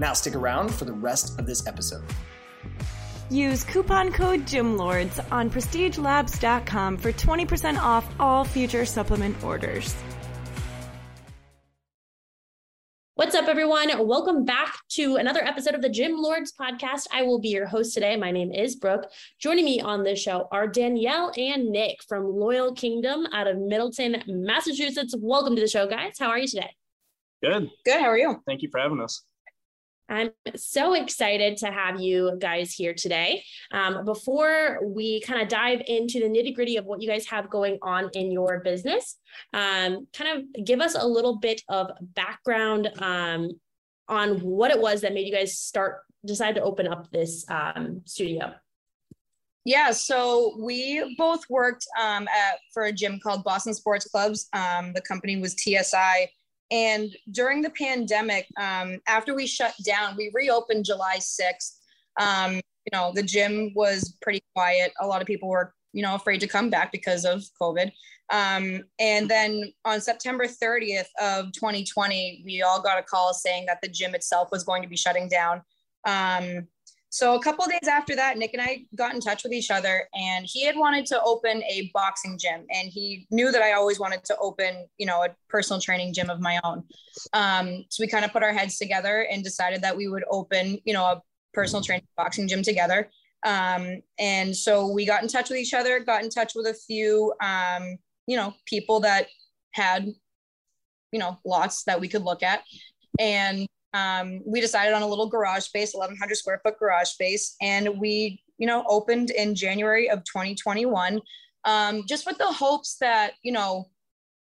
Now stick around for the rest of this episode. Use coupon code GYMLORDS on prestigelabs.com for 20% off all future supplement orders. What's up, everyone? Welcome back to another episode of the Gym Lords podcast. I will be your host today. My name is Brooke. Joining me on this show are Danielle and Nick from Loyal Kingdom out of Middleton, Massachusetts. Welcome to the show, guys. How are you today? Good. Good. How are you? Thank you for having us. I'm so excited to have you guys here today. Um, before we kind of dive into the nitty gritty of what you guys have going on in your business, um, kind of give us a little bit of background um, on what it was that made you guys start decide to open up this um, studio. Yeah, so we both worked um, at for a gym called Boston Sports Clubs. Um, the company was TSI and during the pandemic, um, after we shut down, we reopened July 6th. Um, you know, the gym was pretty quiet. A lot of people were, you know, afraid to come back because of COVID. Um, and then on September 30th of 2020, we all got a call saying that the gym itself was going to be shutting down. Um, so a couple days after that, Nick and I got in touch with each other, and he had wanted to open a boxing gym, and he knew that I always wanted to open, you know, a personal training gym of my own. Um, so we kind of put our heads together and decided that we would open, you know, a personal training boxing gym together. Um, and so we got in touch with each other, got in touch with a few, um, you know, people that had, you know, lots that we could look at, and um, we decided on a little garage space 1100 square foot garage space and we you know opened in january of 2021 um, just with the hopes that you know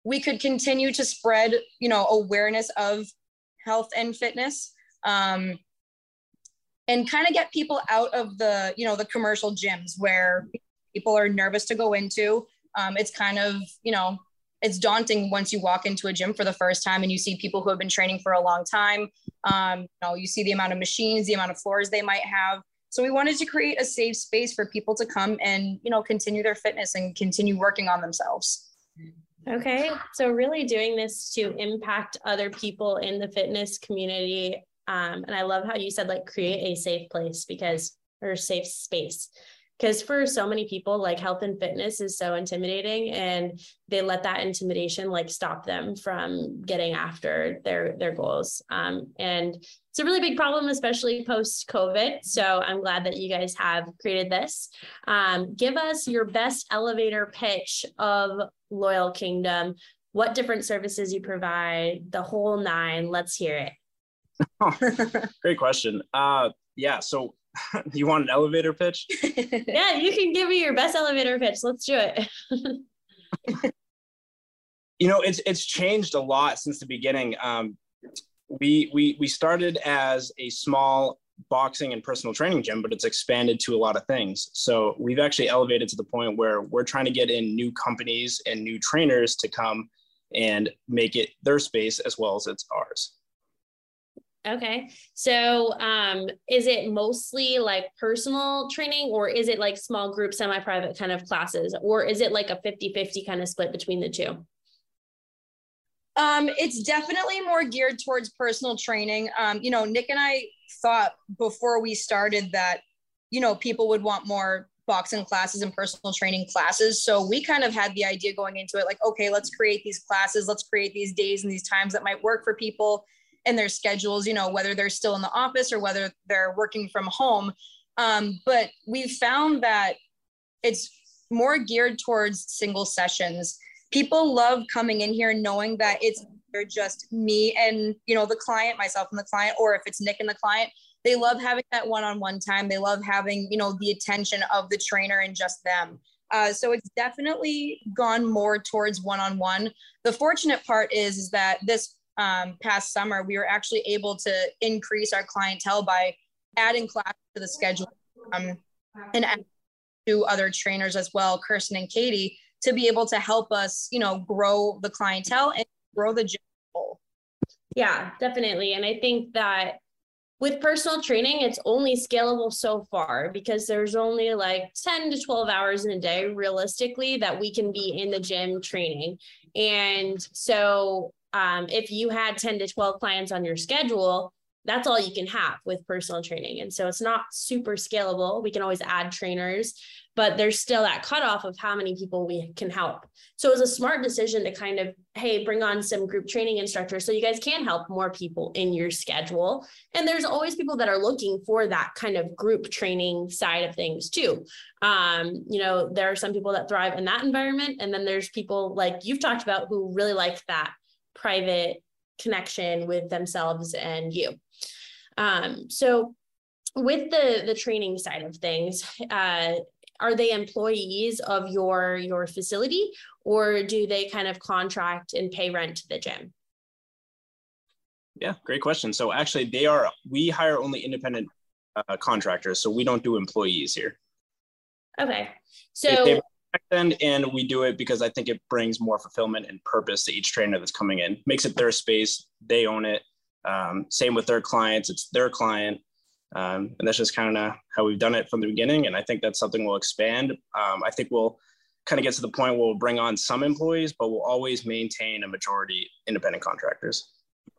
we could continue to spread you know awareness of health and fitness um, and kind of get people out of the you know the commercial gyms where people are nervous to go into. Um, it's kind of you know it's daunting once you walk into a gym for the first time and you see people who have been training for a long time. Um, you know, you see the amount of machines, the amount of floors they might have. So we wanted to create a safe space for people to come and you know continue their fitness and continue working on themselves. Okay, so really doing this to impact other people in the fitness community. Um, and I love how you said like create a safe place because or safe space because for so many people like health and fitness is so intimidating and they let that intimidation like stop them from getting after their their goals. Um, and it's a really big problem especially post covid so i'm glad that you guys have created this. Um, give us your best elevator pitch of loyal kingdom. What different services you provide the whole nine let's hear it. Great question. Uh yeah so you want an elevator pitch? yeah, you can give me your best elevator pitch. Let's do it. you know, it's it's changed a lot since the beginning. Um, we we we started as a small boxing and personal training gym, but it's expanded to a lot of things. So we've actually elevated to the point where we're trying to get in new companies and new trainers to come and make it their space as well as it's ours. Okay. So um is it mostly like personal training or is it like small group semi-private kind of classes or is it like a 50-50 kind of split between the two? Um it's definitely more geared towards personal training. Um you know, Nick and I thought before we started that you know, people would want more boxing classes and personal training classes. So we kind of had the idea going into it like, okay, let's create these classes, let's create these days and these times that might work for people and their schedules, you know, whether they're still in the office or whether they're working from home. Um, but we've found that it's more geared towards single sessions. People love coming in here knowing that it's just me and you know the client, myself and the client, or if it's Nick and the client, they love having that one-on-one time they love having you know the attention of the trainer and just them uh, so it's definitely gone more towards one-on-one the fortunate part is, is that this um, past summer we were actually able to increase our clientele by adding class to the schedule um, and to other trainers as well kirsten and katie to be able to help us you know grow the clientele and grow the gym yeah definitely and i think that with personal training, it's only scalable so far because there's only like 10 to 12 hours in a day, realistically, that we can be in the gym training. And so, um, if you had 10 to 12 clients on your schedule, that's all you can have with personal training. And so it's not super scalable. We can always add trainers, but there's still that cutoff of how many people we can help. So it was a smart decision to kind of, hey, bring on some group training instructors so you guys can help more people in your schedule. And there's always people that are looking for that kind of group training side of things too. Um, you know, there are some people that thrive in that environment. And then there's people like you've talked about who really like that private connection with themselves and you. Um, so with the the training side of things, uh, are they employees of your your facility or do they kind of contract and pay rent to the gym? Yeah, great question. So actually, they are. We hire only independent uh, contractors, so we don't do employees here. Okay, so and we do it because I think it brings more fulfillment and purpose to each trainer that's coming in. Makes it their space. They own it. Um, same with their clients. It's their client. Um, and that's just kind of how we've done it from the beginning. And I think that's something we'll expand. Um, I think we'll kind of get to the point where we'll bring on some employees, but we'll always maintain a majority independent contractors.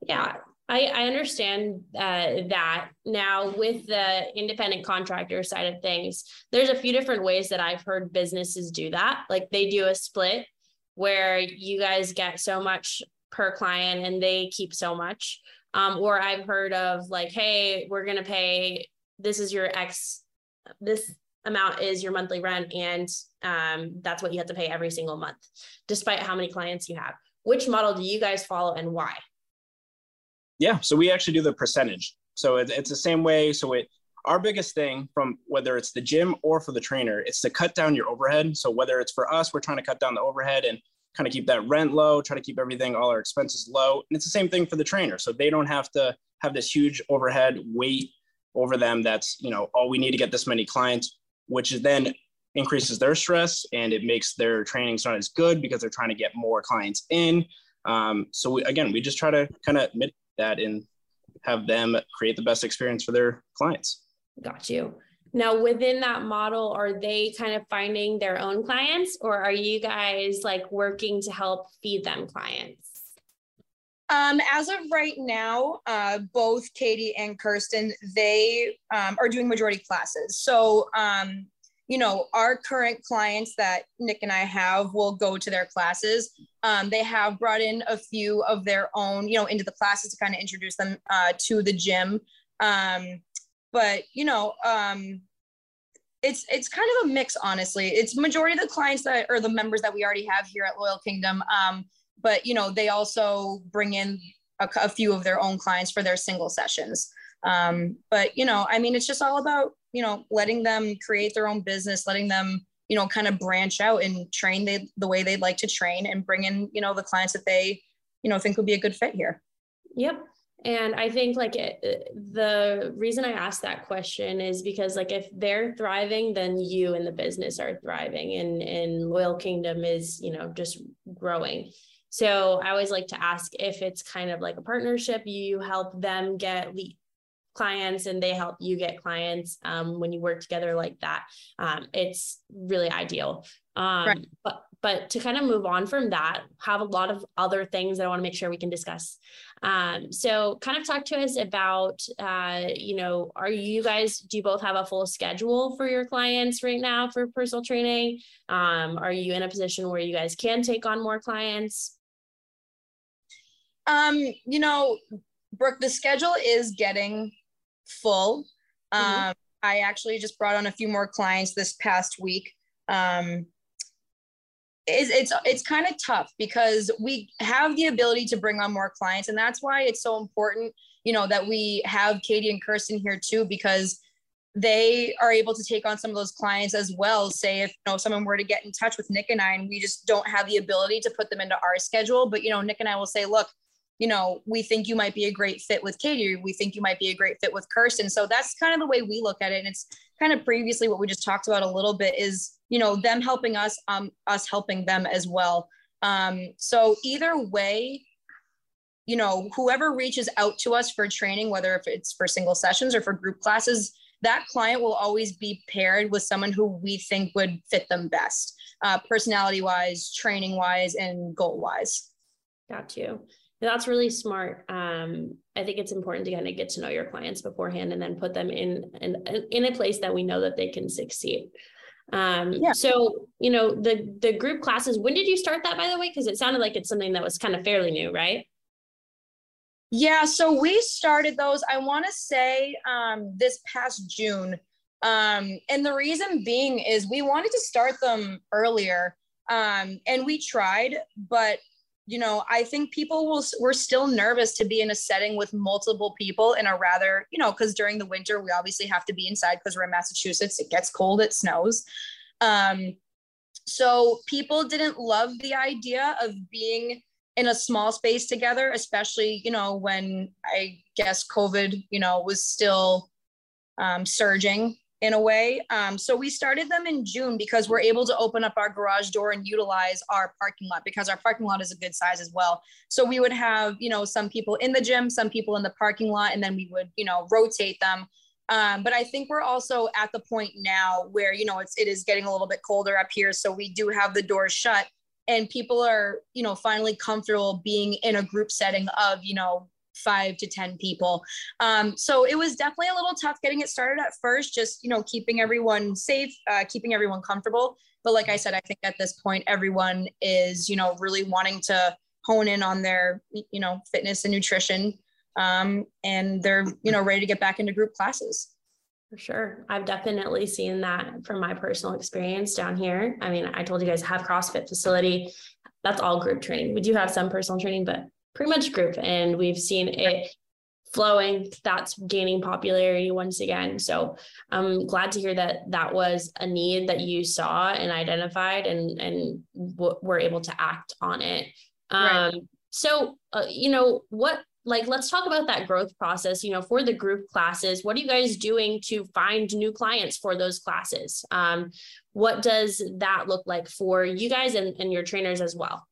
Yeah, I, I understand uh, that now with the independent contractor side of things, there's a few different ways that I've heard businesses do that. Like they do a split where you guys get so much per client and they keep so much. Um, or I've heard of like, hey, we're gonna pay. This is your X. This amount is your monthly rent, and um, that's what you have to pay every single month, despite how many clients you have. Which model do you guys follow, and why? Yeah, so we actually do the percentage. So it, it's the same way. So it our biggest thing from whether it's the gym or for the trainer, it's to cut down your overhead. So whether it's for us, we're trying to cut down the overhead and kind of keep that rent low, try to keep everything, all our expenses low. And it's the same thing for the trainer. So they don't have to have this huge overhead weight over them that's, you know, oh, we need to get this many clients, which then increases their stress and it makes their trainings not as good because they're trying to get more clients in. Um, so we, again, we just try to kind of that and have them create the best experience for their clients. Got you. Now, within that model, are they kind of finding their own clients or are you guys like working to help feed them clients? Um, as of right now, uh, both Katie and Kirsten, they um, are doing majority classes. So, um, you know, our current clients that Nick and I have will go to their classes. Um, they have brought in a few of their own, you know, into the classes to kind of introduce them uh, to the gym. Um, but you know um it's it's kind of a mix honestly it's majority of the clients that or the members that we already have here at loyal kingdom um but you know they also bring in a, a few of their own clients for their single sessions um but you know i mean it's just all about you know letting them create their own business letting them you know kind of branch out and train they, the way they'd like to train and bring in you know the clients that they you know think would be a good fit here. Yep. And i think like it, the reason i asked that question is because like if they're thriving then you and the business are thriving and and loyal kingdom is you know just growing. So I always like to ask if it's kind of like a partnership, you help them get lead clients and they help you get clients um, when you work together like that. Um, it's really ideal. Um, right. But but to kind of move on from that, have a lot of other things that I want to make sure we can discuss. Um, so kind of talk to us about, uh, you know, are you guys, do you both have a full schedule for your clients right now for personal training? Um, are you in a position where you guys can take on more clients? Um, you know, Brooke, the schedule is getting full. Mm-hmm. Um, mm-hmm. I actually just brought on a few more clients this past week. Um, it's it's, it's kind of tough because we have the ability to bring on more clients and that's why it's so important you know that we have katie and kirsten here too because they are able to take on some of those clients as well say if you know someone were to get in touch with nick and i and we just don't have the ability to put them into our schedule but you know nick and i will say look you know, we think you might be a great fit with Katie. We think you might be a great fit with Kirsten. So that's kind of the way we look at it. And it's kind of previously what we just talked about a little bit is, you know, them helping us, um, us helping them as well. Um, so either way, you know, whoever reaches out to us for training, whether if it's for single sessions or for group classes, that client will always be paired with someone who we think would fit them best, uh, personality wise, training wise, and goal wise. Got you that's really smart. Um, I think it's important to kind of get to know your clients beforehand and then put them in in, in a place that we know that they can succeed. Um, yeah. So you know the the group classes. When did you start that, by the way? Because it sounded like it's something that was kind of fairly new, right? Yeah. So we started those. I want to say um, this past June, um, and the reason being is we wanted to start them earlier, um, and we tried, but you know, I think people will, we're still nervous to be in a setting with multiple people in a rather, you know, because during the winter, we obviously have to be inside because we're in Massachusetts. It gets cold, it snows. Um, so people didn't love the idea of being in a small space together, especially, you know, when I guess COVID, you know, was still um, surging in a way. Um, so we started them in June because we're able to open up our garage door and utilize our parking lot because our parking lot is a good size as well. So we would have, you know, some people in the gym, some people in the parking lot, and then we would, you know, rotate them. Um, but I think we're also at the point now where, you know, it's, it is getting a little bit colder up here. So we do have the doors shut and people are, you know, finally comfortable being in a group setting of, you know, five to 10 people. Um, so it was definitely a little tough getting it started at first, just, you know, keeping everyone safe, uh, keeping everyone comfortable. But like I said, I think at this point, everyone is, you know, really wanting to hone in on their, you know, fitness and nutrition. Um, and they're, you know, ready to get back into group classes. For sure. I've definitely seen that from my personal experience down here. I mean, I told you guys have CrossFit facility. That's all group training. We do have some personal training, but pretty much group and we've seen it flowing. That's gaining popularity once again. So i'm glad to hear that that was a need that you saw and identified and and w- were able to act on it. Um right. so uh, you know what like let's talk about that growth process you know for the group classes. What are you guys doing to find new clients for those classes? Um, what does that look like for you guys and, and your trainers as well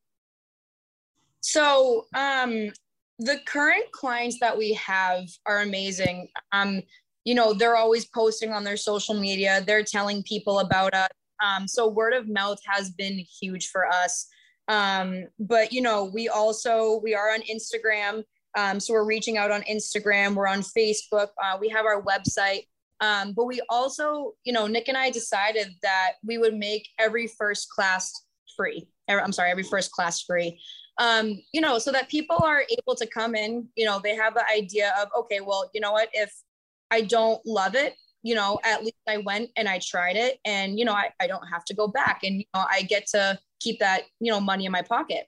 so um, the current clients that we have are amazing. Um, you know, they're always posting on their social media. They're telling people about us. Um, so word of mouth has been huge for us. Um, but you know, we also we are on Instagram. Um, so we're reaching out on Instagram. We're on Facebook. Uh, we have our website. Um, but we also, you know, Nick and I decided that we would make every first class free. I'm sorry, every first class free um, you know, so that people are able to come in, you know, they have the idea of, okay, well, you know what, if I don't love it, you know, at least I went and I tried it and, you know, I, I don't have to go back and, you know, I get to keep that, you know, money in my pocket.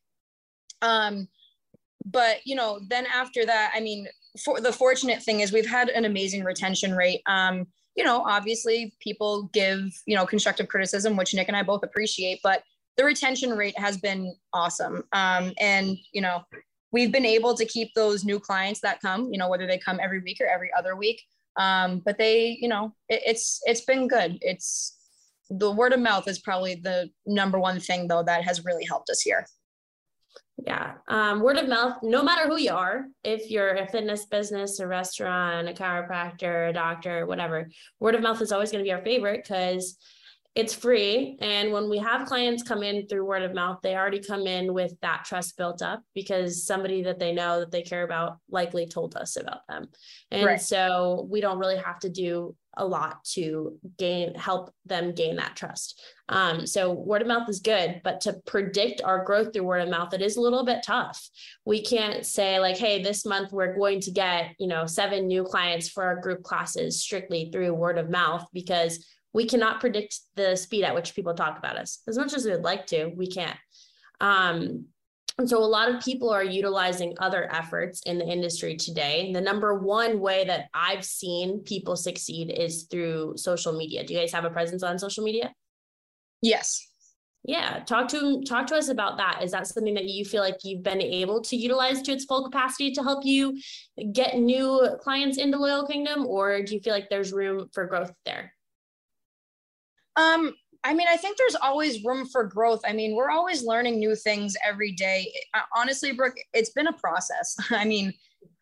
Um, but, you know, then after that, I mean, for the fortunate thing is we've had an amazing retention rate. Um, you know, obviously people give, you know, constructive criticism, which Nick and I both appreciate, but the retention rate has been awesome. Um, and, you know, we've been able to keep those new clients that come, you know, whether they come every week or every other week. Um, but they, you know, it, it's, it's been good. It's the word of mouth is probably the number one thing though, that has really helped us here. Yeah. Um, word of mouth, no matter who you are, if you're a fitness business, a restaurant, a chiropractor, a doctor, whatever, word of mouth is always going to be our favorite because it's free. And when we have clients come in through word of mouth, they already come in with that trust built up because somebody that they know that they care about likely told us about them. And right. so we don't really have to do a lot to gain help them gain that trust. Um, so word of mouth is good, but to predict our growth through word of mouth, it is a little bit tough. We can't say like, hey, this month we're going to get, you know, seven new clients for our group classes strictly through word of mouth because we cannot predict the speed at which people talk about us. As much as we would like to we can't. Um, and so a lot of people are utilizing other efforts in the industry today. The number one way that i've seen people succeed is through social media. Do you guys have a presence on social media? Yes. Yeah talk to talk to us about that. Is that something that you feel like you've been able to utilize to its full capacity to help you get new clients into loyal kingdom or do you feel like there's room for growth there um, I mean, I think there's always room for growth. I mean, we're always learning new things every day. Honestly, Brooke, it's been a process. I mean,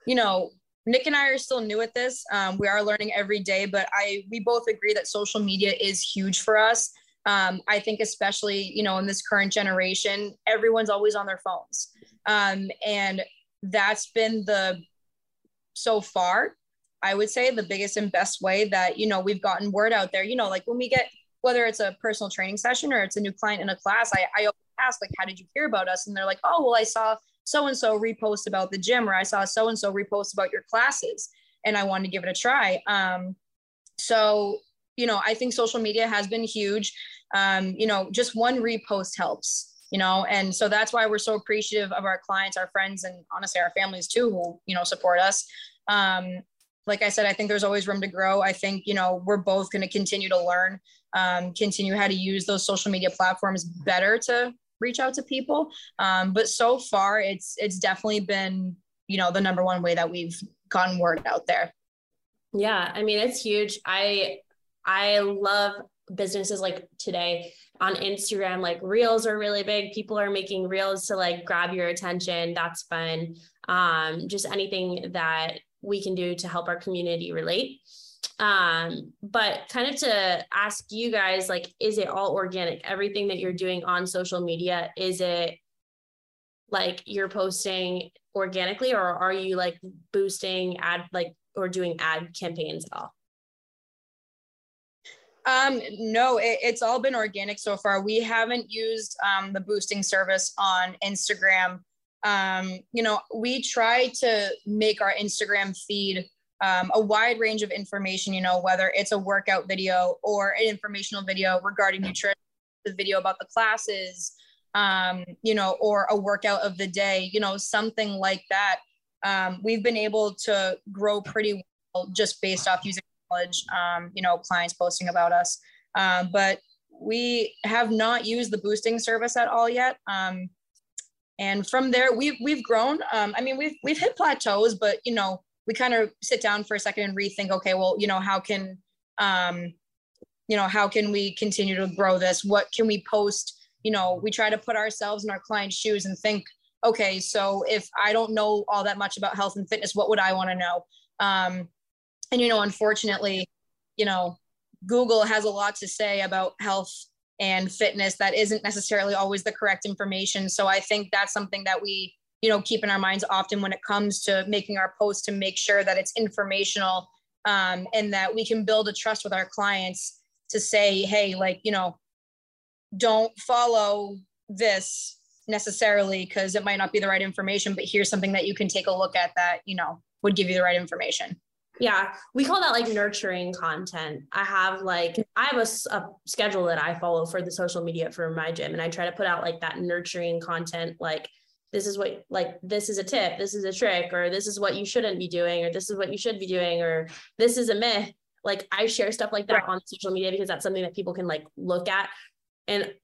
you know, Nick and I are still new at this. Um, we are learning every day, but I we both agree that social media is huge for us. Um, I think especially you know in this current generation, everyone's always on their phones, um, and that's been the so far. I would say the biggest and best way that you know we've gotten word out there. You know, like when we get whether it's a personal training session or it's a new client in a class, I, I ask like, how did you hear about us? And they're like, oh, well, I saw so-and-so repost about the gym, or I saw so-and-so repost about your classes and I wanted to give it a try. Um, so, you know, I think social media has been huge. Um, you know, just one repost helps, you know, and so that's why we're so appreciative of our clients, our friends, and honestly, our families too, who, you know, support us. Um, like I said, I think there's always room to grow. I think, you know, we're both going to continue to learn um, continue how to use those social media platforms better to reach out to people. Um, but so far, it's it's definitely been you know the number one way that we've gotten word out there. Yeah, I mean it's huge. I I love businesses like today on Instagram, like reels are really big. People are making reels to like grab your attention. That's fun. Um, just anything that we can do to help our community relate um but kind of to ask you guys like is it all organic? Everything that you're doing on social media is it like you're posting organically or are you like boosting ad like or doing ad campaigns at all? Um no it, it's all been organic so far. We haven't used um, the boosting service on instagram. Um you know we try to make our instagram feed um, a wide range of information, you know, whether it's a workout video or an informational video regarding nutrition, the video about the classes, um, you know, or a workout of the day, you know, something like that. Um, we've been able to grow pretty well just based off using knowledge, um, you know, clients posting about us. Um, but we have not used the boosting service at all yet. Um, and from there, we've we've grown. Um, I mean, we've we've hit plateaus, but you know, we kind of sit down for a second and rethink okay well you know how can um you know how can we continue to grow this? What can we post? You know we try to put ourselves in our client's shoes and think okay so if i don't know all that much about health and fitness what would i want to know? Um and you know unfortunately you know google has a lot to say about health and fitness that isn't necessarily always the correct information. So i think that's something that we you know keep in our minds often when it comes to making our posts to make sure that it's informational um, and that we can build a trust with our clients to say hey like you know don't follow this necessarily because it might not be the right information but here's something that you can take a look at that you know would give you the right information. Yeah. We call that like nurturing content. I have like i have a, a, schedule that i follow for the social media for my gym and i try to put out like that nurturing content like this is what like this is a tip this is a trick or this is what you shouldn't be doing or this is what you should be doing or this is a myth. Like i share stuff like that right. on social media because that's something that people can like look at and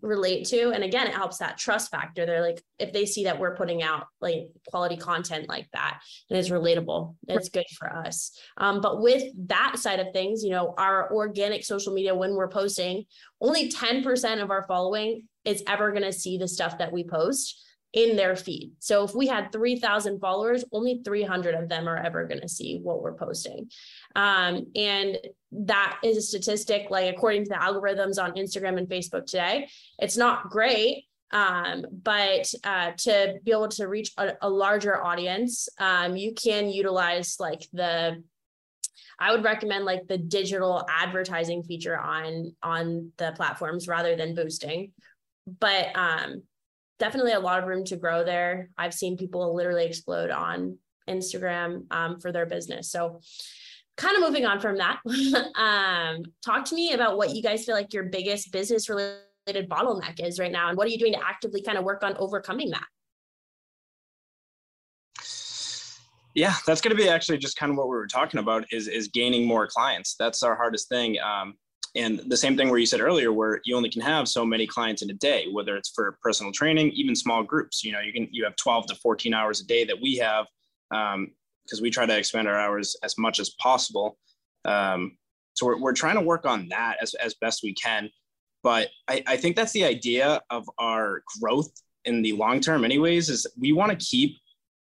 relate to. And again it helps that trust factor. They're like if they see that we're putting out like quality content like that and it's relatable. It's good for us. Um, but with that side of things you know our organic social media when we're posting only 10% of our following is ever going to see the stuff that we post in their feed. So if we had 3,000 followers, only 300 of them are ever going to see what we're posting. Um, and that is a statistic, like according to the algorithms on Instagram and Facebook today, it's not great. Um, but uh, to be able to reach a, a larger audience, um, you can utilize like the I would recommend like the digital advertising feature on on the platforms rather than boosting. But um, definitely a lot of room to grow there. I've seen people literally explode on Instagram um, for their business. So kind of moving on from that, um, talk to me about what you guys feel like your biggest business related bottleneck is right now, and what are you doing to actively kind of work on overcoming that? yeah that's going to be actually just kind of what we were talking about is is gaining more clients that's our hardest thing um, and the same thing where you said earlier where you only can have so many clients in a day whether it's for personal training even small groups you know you can you have 12 to 14 hours a day that we have because um, we try to expand our hours as much as possible um, so we're, we're trying to work on that as, as best we can but I, I think that's the idea of our growth in the long term anyways is we want to keep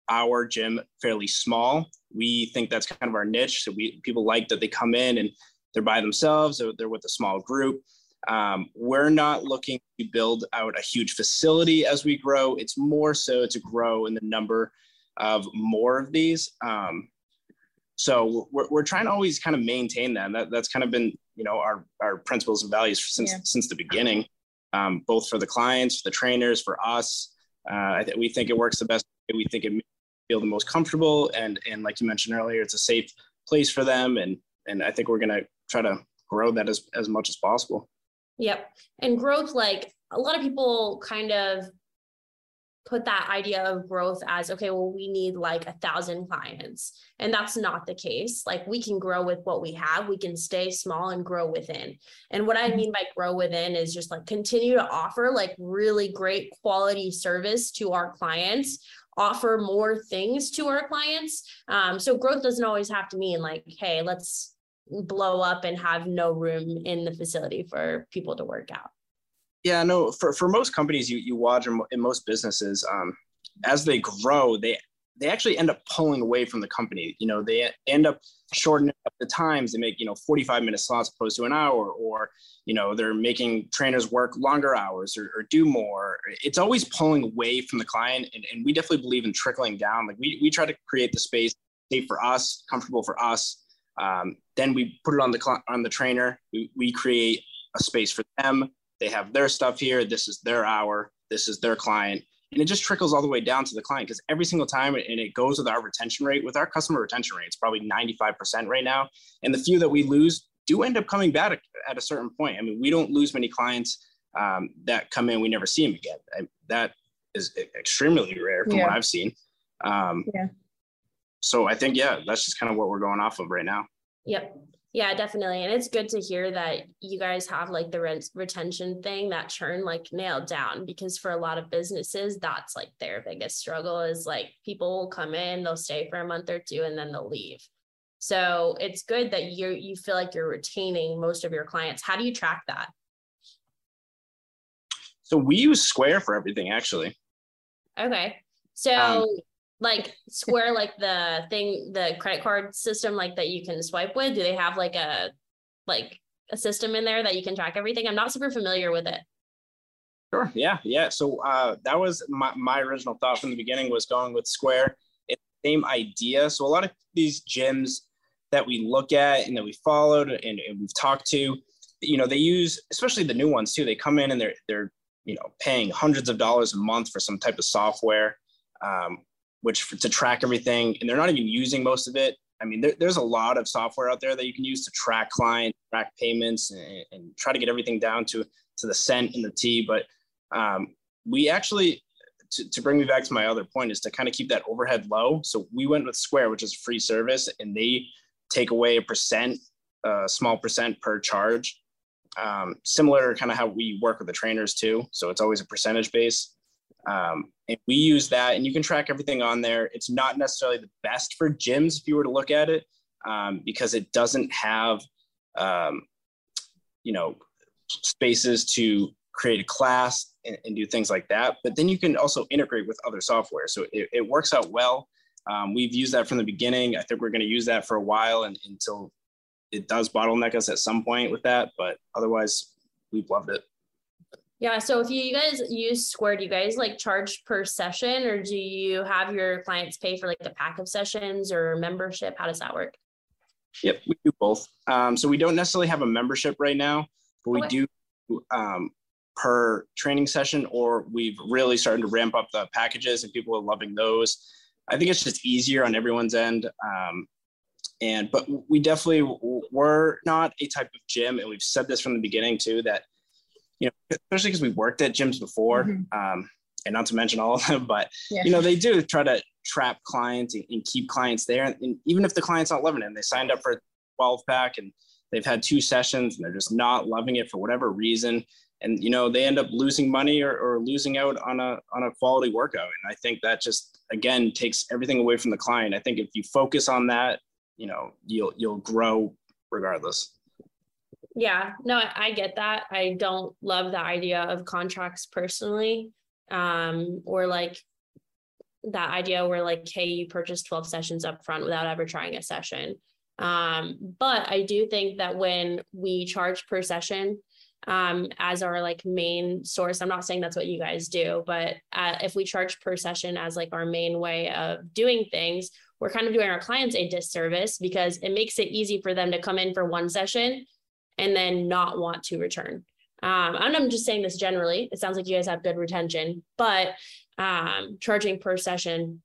our gym fairly small. We think that's kind of our niche. So we people like that they come in and they're by themselves or they're with a small group. Um, we're not looking to build out a huge facility as we grow. It's more so to grow in the number of more of these. Um, so we're, we're trying to always kind of maintain that. that. That's kind of been, you know, our, our principles and values since, yeah. since the beginning, um, both for the clients, for the trainers, for us. Uh, th- we think it works the best. We think it feel the most comfortable and and like you mentioned earlier it's a safe place for them and and i think we're going to try to grow that as as much as possible. Yep. And growth like a lot of people kind of put that idea of growth as okay well we need like a thousand clients. And that's not the case. Like we can grow with what we have. We can stay small and grow within. And what i mm-hmm. mean by grow within is just like continue to offer like really great quality service to our clients offer more things to our clients. Um, so growth doesn't always have to mean like, hey, let's blow up and have no room in the facility for people to work out. Yeah, no, for, for most companies you, you watch in most businesses, um, as they grow, they they actually end up pulling away from the company. You know, they end up shortening up the times. They make, you know, 45 minute slots opposed to an hour, or, you know, they're making trainers work longer hours or, or do more. It's always pulling away from the client. And, and we definitely believe in trickling down. Like we, we try to create the space safe for us, comfortable for us. Um, then we put it on the, on the trainer. We, we create a space for them. They have their stuff here. This is their hour. This is their client and it just trickles all the way down to the client because every single time and it goes with our retention rate with our customer retention rate it's probably 95% right now and the few that we lose do end up coming back at a certain point i mean we don't lose many clients um, that come in we never see them again I, that is extremely rare from yeah. what i've seen um, yeah so i think yeah that's just kind of what we're going off of right now yep yeah, definitely. And it's good to hear that you guys have like the rent retention thing, that churn like nailed down because for a lot of businesses, that's like their biggest struggle is like people will come in, they'll stay for a month or two and then they'll leave. So it's good that you you feel like you're retaining most of your clients. How do you track that? So we use Square for everything actually. Okay. So um, like Square, like the thing, the credit card system, like that you can swipe with? Do they have like a like a system in there that you can track everything? I'm not super familiar with it. Sure. Yeah. Yeah. So uh, that was my, my original thought from the beginning was going with Square. It's the same idea. So a lot of these gyms that we look at and that we followed and, and we've talked to, you know, they use, especially the new ones too. They come in and they're they're you know paying hundreds of dollars a month for some type of software. Um, which to track everything, and they're not even using most of it. I mean, there, there's a lot of software out there that you can use to track client, track payments, and, and try to get everything down to to the cent and the T. But um, we actually, to, to bring me back to my other point, is to kind of keep that overhead low. So we went with Square, which is a free service, and they take away a percent, a small percent per charge. Um, similar kind of how we work with the trainers too. So it's always a percentage base. Um, and we use that, and you can track everything on there. It's not necessarily the best for gyms if you were to look at it, um, because it doesn't have, um, you know, spaces to create a class and, and do things like that. But then you can also integrate with other software. So it, it works out well. Um, we've used that from the beginning. I think we're going to use that for a while and, until it does bottleneck us at some point with that. But otherwise, we've loved it. Yeah. So if you guys use Square, do you guys like charge per session or do you have your clients pay for like a pack of sessions or membership? How does that work? Yep, we do both. Um, so we don't necessarily have a membership right now, but we okay. do um, per training session, or we've really started to ramp up the packages and people are loving those. I think it's just easier on everyone's end. Um, and but we definitely we're not a type of gym, and we've said this from the beginning too that you know, especially because we worked at gyms before, mm-hmm. um, and not to mention all of them, but yeah. you know, they do try to trap clients and, and keep clients there. And, and, even if the client's not loving it, and they signed up for a 12 pack and they've had two sessions and they're just not loving it for whatever reason, and you know, they end up losing money or, or losing out on a on a quality workout. And I think that just again takes everything away from the client. I think if you focus on that, you know, you'll you'll grow regardless. Yeah, no, I get that. I don't love the idea of contracts personally. Um, or like that idea where like, hey, you purchase 12 sessions up front without ever trying a session. Um, but I do think that when we charge per session, um, as our like main source. I'm not saying that's what you guys do, but uh, if we charge per session as like our main way of doing things, we're kind of doing our clients a disservice because it makes it easy for them to come in for one session and then not want to return. Um, and I'm just saying this generally. It sounds like you guys have good retention, but um, charging per session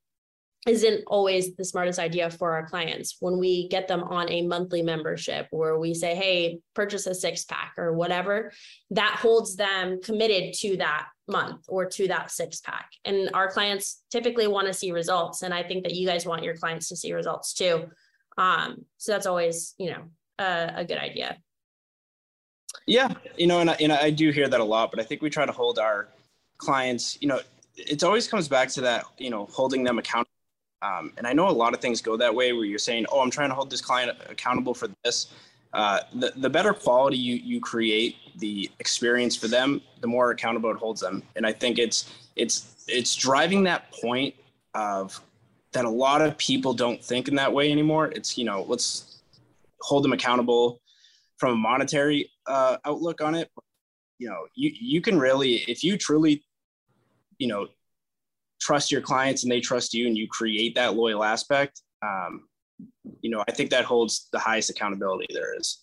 isn't always the smartest idea for our clients when we get them on a monthly membership where we say hey purchase a six pack or whatever that holds them committed to that month or to that six pack and our clients typically want to see results and i think that you guys want your clients to see results too um, so that's always you know a, a good idea yeah, you know, and I, and I do hear that a lot, but I think we try to hold our clients, you know, it always comes back to that, you know, holding them accountable. Um, and I know a lot of things go that way where you're saying, oh, I'm trying to hold this client accountable for this. Uh, the, the better quality you, you create the experience for them, the more accountable it holds them. And I think it's, it's, it's driving that point of that a lot of people don't think in that way anymore. It's, you know, let's hold them accountable from a monetary uh, outlook on it. You know, you you can really, if you truly, you know, trust your clients and they trust you, and you create that loyal aspect. Um, you know, I think that holds the highest accountability there is.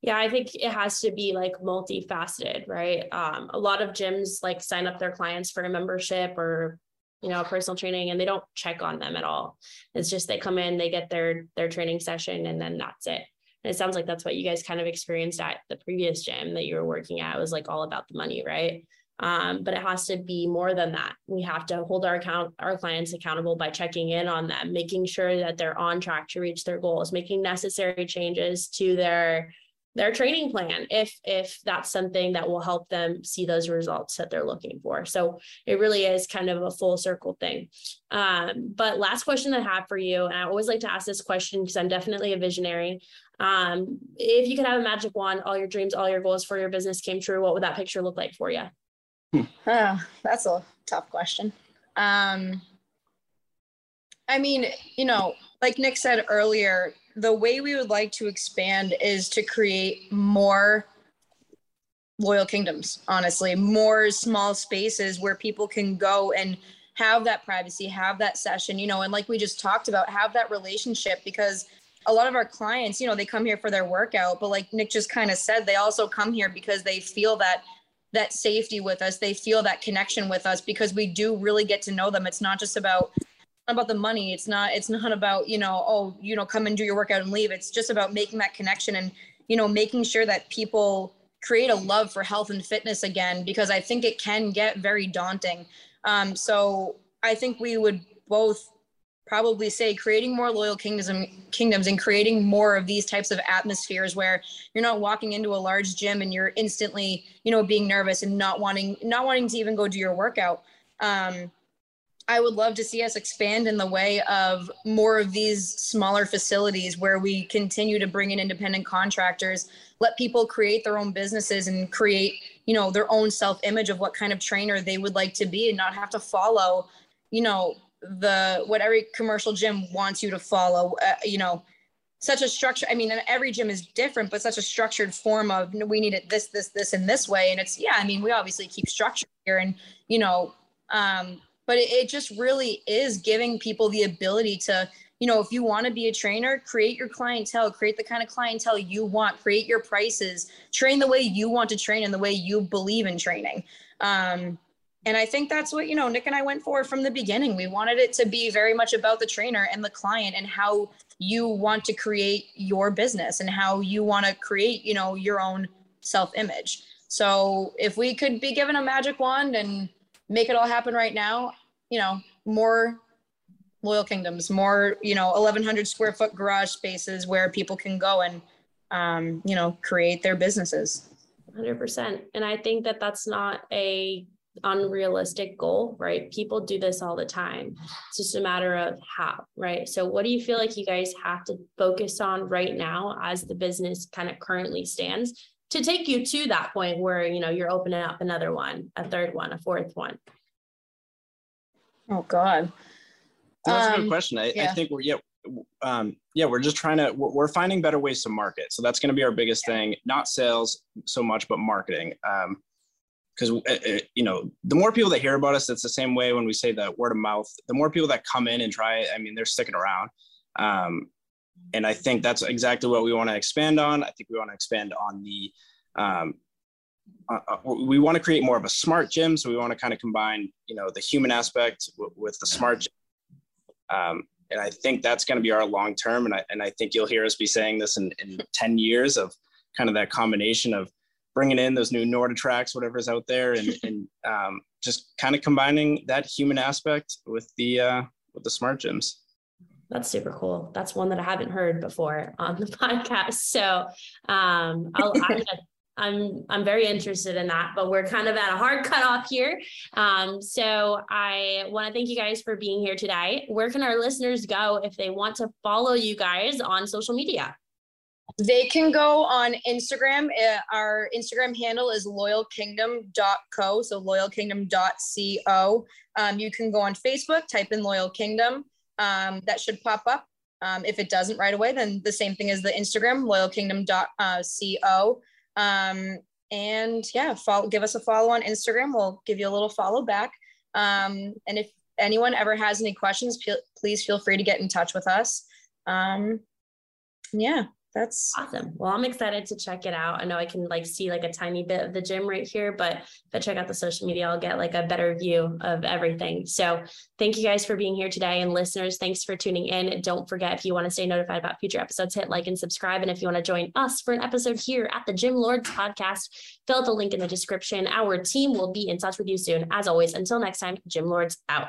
Yeah, I think it has to be like multifaceted, right? Um, a lot of gyms like sign up their clients for a membership or you know a personal training and they don't check on them at all it's just they come in they get their their training session and then that's it and it sounds like that's what you guys kind of experienced at the previous gym that you were working at. It was like all about the money, right? Um, but it has to be more than that. We have to hold our account our clients accountable by checking in on them, making sure that they're on track to reach their goals, making necessary changes to their their training plan if if that's something that will help them see those results that they're looking for so it really is kind of a full circle thing um, but last question i have for you and i always like to ask this question because i'm definitely a visionary um, if you could have a magic wand all your dreams all your goals for your business came true what would that picture look like for you oh, that's a tough question. Um, i mean you know like nick said earlier the way we would like to expand is to create more loyal kingdoms honestly more small spaces where people can go and have that privacy have that session you know and like we just talked about have that relationship because a lot of our clients you know they come here for their workout but like nick just kind of said they also come here because they feel that that safety with us they feel that connection with us because we do really get to know them it's not just about about the money. It's not, it's not about, you know, oh, you know, come and do your workout and leave. It's just about making that connection and, you know, making sure that people create a love for health and fitness again, because I think it can get very daunting. Um, so I think we would both probably say creating more loyal kingdoms kingdoms and creating more of these types of atmospheres where you're not walking into a large gym and you're instantly you know being nervous and not wanting not wanting to even go do your workout. Um, I would love to see us expand in the way of more of these smaller facilities where we continue to bring in independent contractors, let people create their own businesses and create, you know, their own self-image of what kind of trainer they would like to be and not have to follow, you know, the what every commercial gym wants you to follow, uh, you know, such a structure. I mean, every gym is different, but such a structured form of we need it this, this, this, and this way. And it's yeah, I mean, we obviously keep structure here, and you know, um, but it, it just really is giving people the ability to you know if you want to be a trainer create your clientele create the kind of clientele you want create your prices train the way you want to train and the way you believe in training um, and i think that's what you know nick and i went for from the beginning we wanted it to be very much about the trainer and the client and how you want to create your business and how you want to create you know your own self image so if we could be given a magic wand and make it all happen right now, you know, more loyal kingdoms, more, you know, 1100 square foot garage spaces where people can go and, um, you know, create their businesses. 100%. And I think that that's not a unrealistic goal, right? People do this all the time. It's just a matter of how, right? So what do you feel like you guys have to focus on right now as the business kind of currently stands to take you to that point where you know you're opening up another one a third one a fourth one oh god that's um, a good um, question I, yeah. I think we're yeah um, yeah we're just trying to we're finding better ways to market so that's going to be our biggest thing not sales so much but marketing um, because uh, uh, you know the more people that hear about us it's the same way when we say the word of mouth the more people that come in and try it i mean they're sticking around um, and I think that's exactly what we want to expand on. I think we want to expand on the, um, uh, uh we want to create more of a smart gym. So we want to kind of combine, you know, the human aspect w- with the smart gym. Um, and I think that's going to be our long term. And I, and I think you'll hear us be saying this in, in 10 years of kind of that combination of bringing in those new NordicTracks, whatever's out there, and, and um, just kind of combining that human aspect with the, uh, with the smart gyms. That's super cool. That's one that I haven't heard before on the podcast. So um, I'll, I'm I'm I'm very interested in that, but we're kind of at a hard cutoff here. Um, so I want to thank you guys for being here today. Where can our listeners go if they want to follow you guys on social media? They can go on Instagram. Uh, our Instagram handle is loyalkingdom.co. So loyalkingdom.co. Um, you can go on Facebook, type in Loyal Kingdom um, that should pop up. Um, if it doesn't right away, then the same thing as the Instagram, loyalkingdom.co. Um, and yeah, follow, give us a follow on Instagram. We'll give you a little follow back. Um, and if anyone ever has any questions, p- please feel free to get in touch with us. Um, yeah that's awesome. Well, I'm excited to check it out. I know I can like see like a tiny bit of the gym right here, but if I check out the social media, I'll get like a better view of everything. So thank you guys for being here today. And listeners, thanks for tuning in. Don't forget if you want to stay notified about future episodes, hit like and subscribe. And if you want to join us for an episode here at the Gym Lords podcast, fill out the link in the description. Our team will be in touch with you soon. As always, until next time, Gym Lords out.